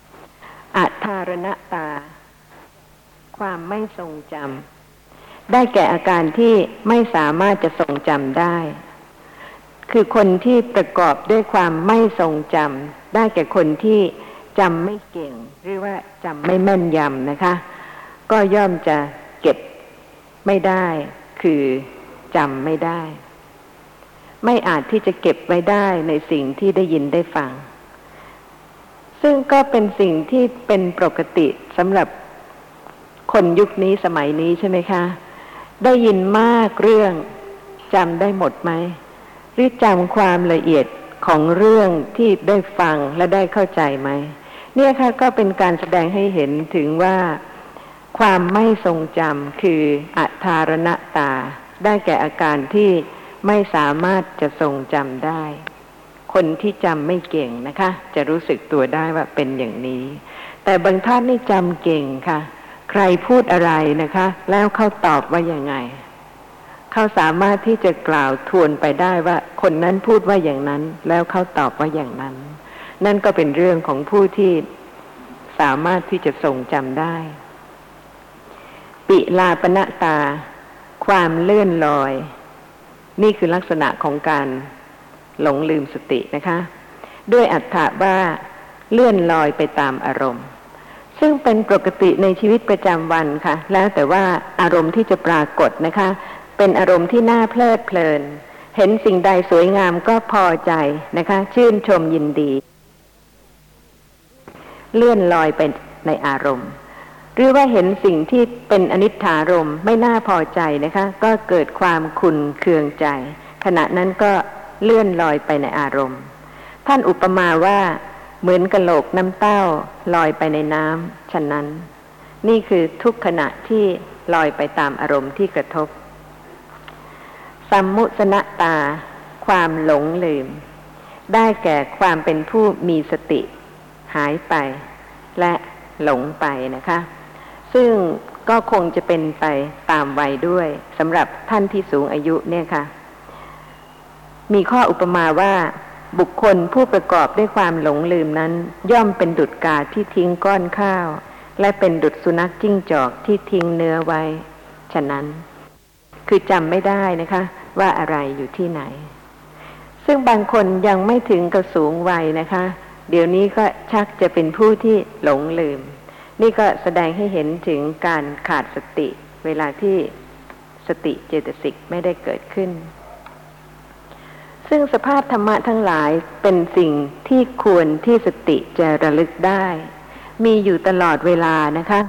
ๆอัธารณตา ความไม่ทรงจำได้แก่อาการที่ไม่สามารถจะทรงจำได้ คือคนที่ประกอบด้วยความไม่ทรงจำได้แก่คนที่จำไม่เก่ง หรือว่าจำไม่แม่นยำนะคะ ก็ย่อมจะเก็บไม่ได้ คือจำไม่ได้ ไม่อาจที่จะเก็บไว้ได้ในสิ่งที่ได้ยินได้ฟัง ซึ่งก็เป็นสิ่งที่เป็นปกติสำหรับคนยุคนี้สมัยนี้ใช่ไหมคะ ได้ยินมากเรื่องจำได้หมดไหมหรือจำความละเอียดของเรื่องที่ได้ฟังและได้เข้าใจไหม เนี่ยค่ะก็เป็นการแสดงให้เห็นถึงว่า ความไม่ทรงจำคืออัธารณตา ได้แก่อาการที่ไม่สามารถจะทรงจำได้ คนที่จำไม่เก่งนะคะ จะรู้สึกตัวได้ว่าเป็นอย่างนี้ แต่บางท่านนี่จำเก่งค่ะ ใครพูดอะไรนะคะ แล้วเขาตอบว่ายังไง เขาสามารถที่จะกล่าวทวนไปได้ว่า คนนั้นพูดว่าอย่างนั้น แล้วเขาตอบว่าอย่างนั้น นั่นก็เป็นเรื่องของผู้ที่สามารถที่จะทรงจำได้ ปิลาปณะตา ความเลื่อนลอย นี่คือลักษณะของการหลงลืมสตินะคะ ด้วยอัตถะว่าเลื่อนลอยไปตามอารมณ์ ซึ่งเป็นปกติในชีวิตประจำวันค่ะ แล้วแต่ว่าอารมณ์ที่จะปรากฏนะคะ เป็นอารมณ์ที่น่าเพลิดเพลิน เห็นสิ่งใดสวยงามก็พอใจนะคะ ชื่นชมยินดี เลื่อนลอยไปในอารมณ์ หรือว่าเห็นสิ่งที่เป็นอนิจฐารมไม่น่าพอใจนะคะ ก็เกิดความขุนเคืองใจ ขณะนั้นก็เลื่อนลอยไปในอารมณ์ ท่านอุปมาว่าเหมือนกระโหลกน้ำเต้าลอยไปในน้ำฉะนั้น นี่คือทุกขณะที่ลอยไปตามอารมณ์ที่กระทบ สัมมุสนตา ความหลงลืม ได้แก่ความเป็นผู้มีสติ หายไป และหลงไปนะคะ ซึ่งก็คงจะเป็นไปตามวัยด้วยสำหรับท่านที่สูงอายุเนี่ยค่ะ มีข้ออุปมาว่าบุคคลผู้ประกอบด้วยความหลงลืมนั้น ย่อมเป็นดุจกาที่ทิ้งก้อนข้าว และเป็นดุจสุนัขจิ้งจอกที่ทิ้งเนื้อไว้ ฉะนั้น คือจำไม่ได้นะคะ ว่าอะไรอยู่ที่ไหน ซึ่งบางคนยังไม่ถึงกระสูงวัยนะคะ เดี๋ยวนี้ก็ชักจะเป็นผู้ที่หลงลืม นี่ก็แสดงให้เห็นถึงการขาดสติเวลาที่สติเจตสิกไม่ได้เกิดขึ้น ซึ่งสภาพธรรมะทั้งหลายเป็นสิ่งที่ควรที่สติจะระลึกได้ มีอยู่ตลอดเวลานะคะ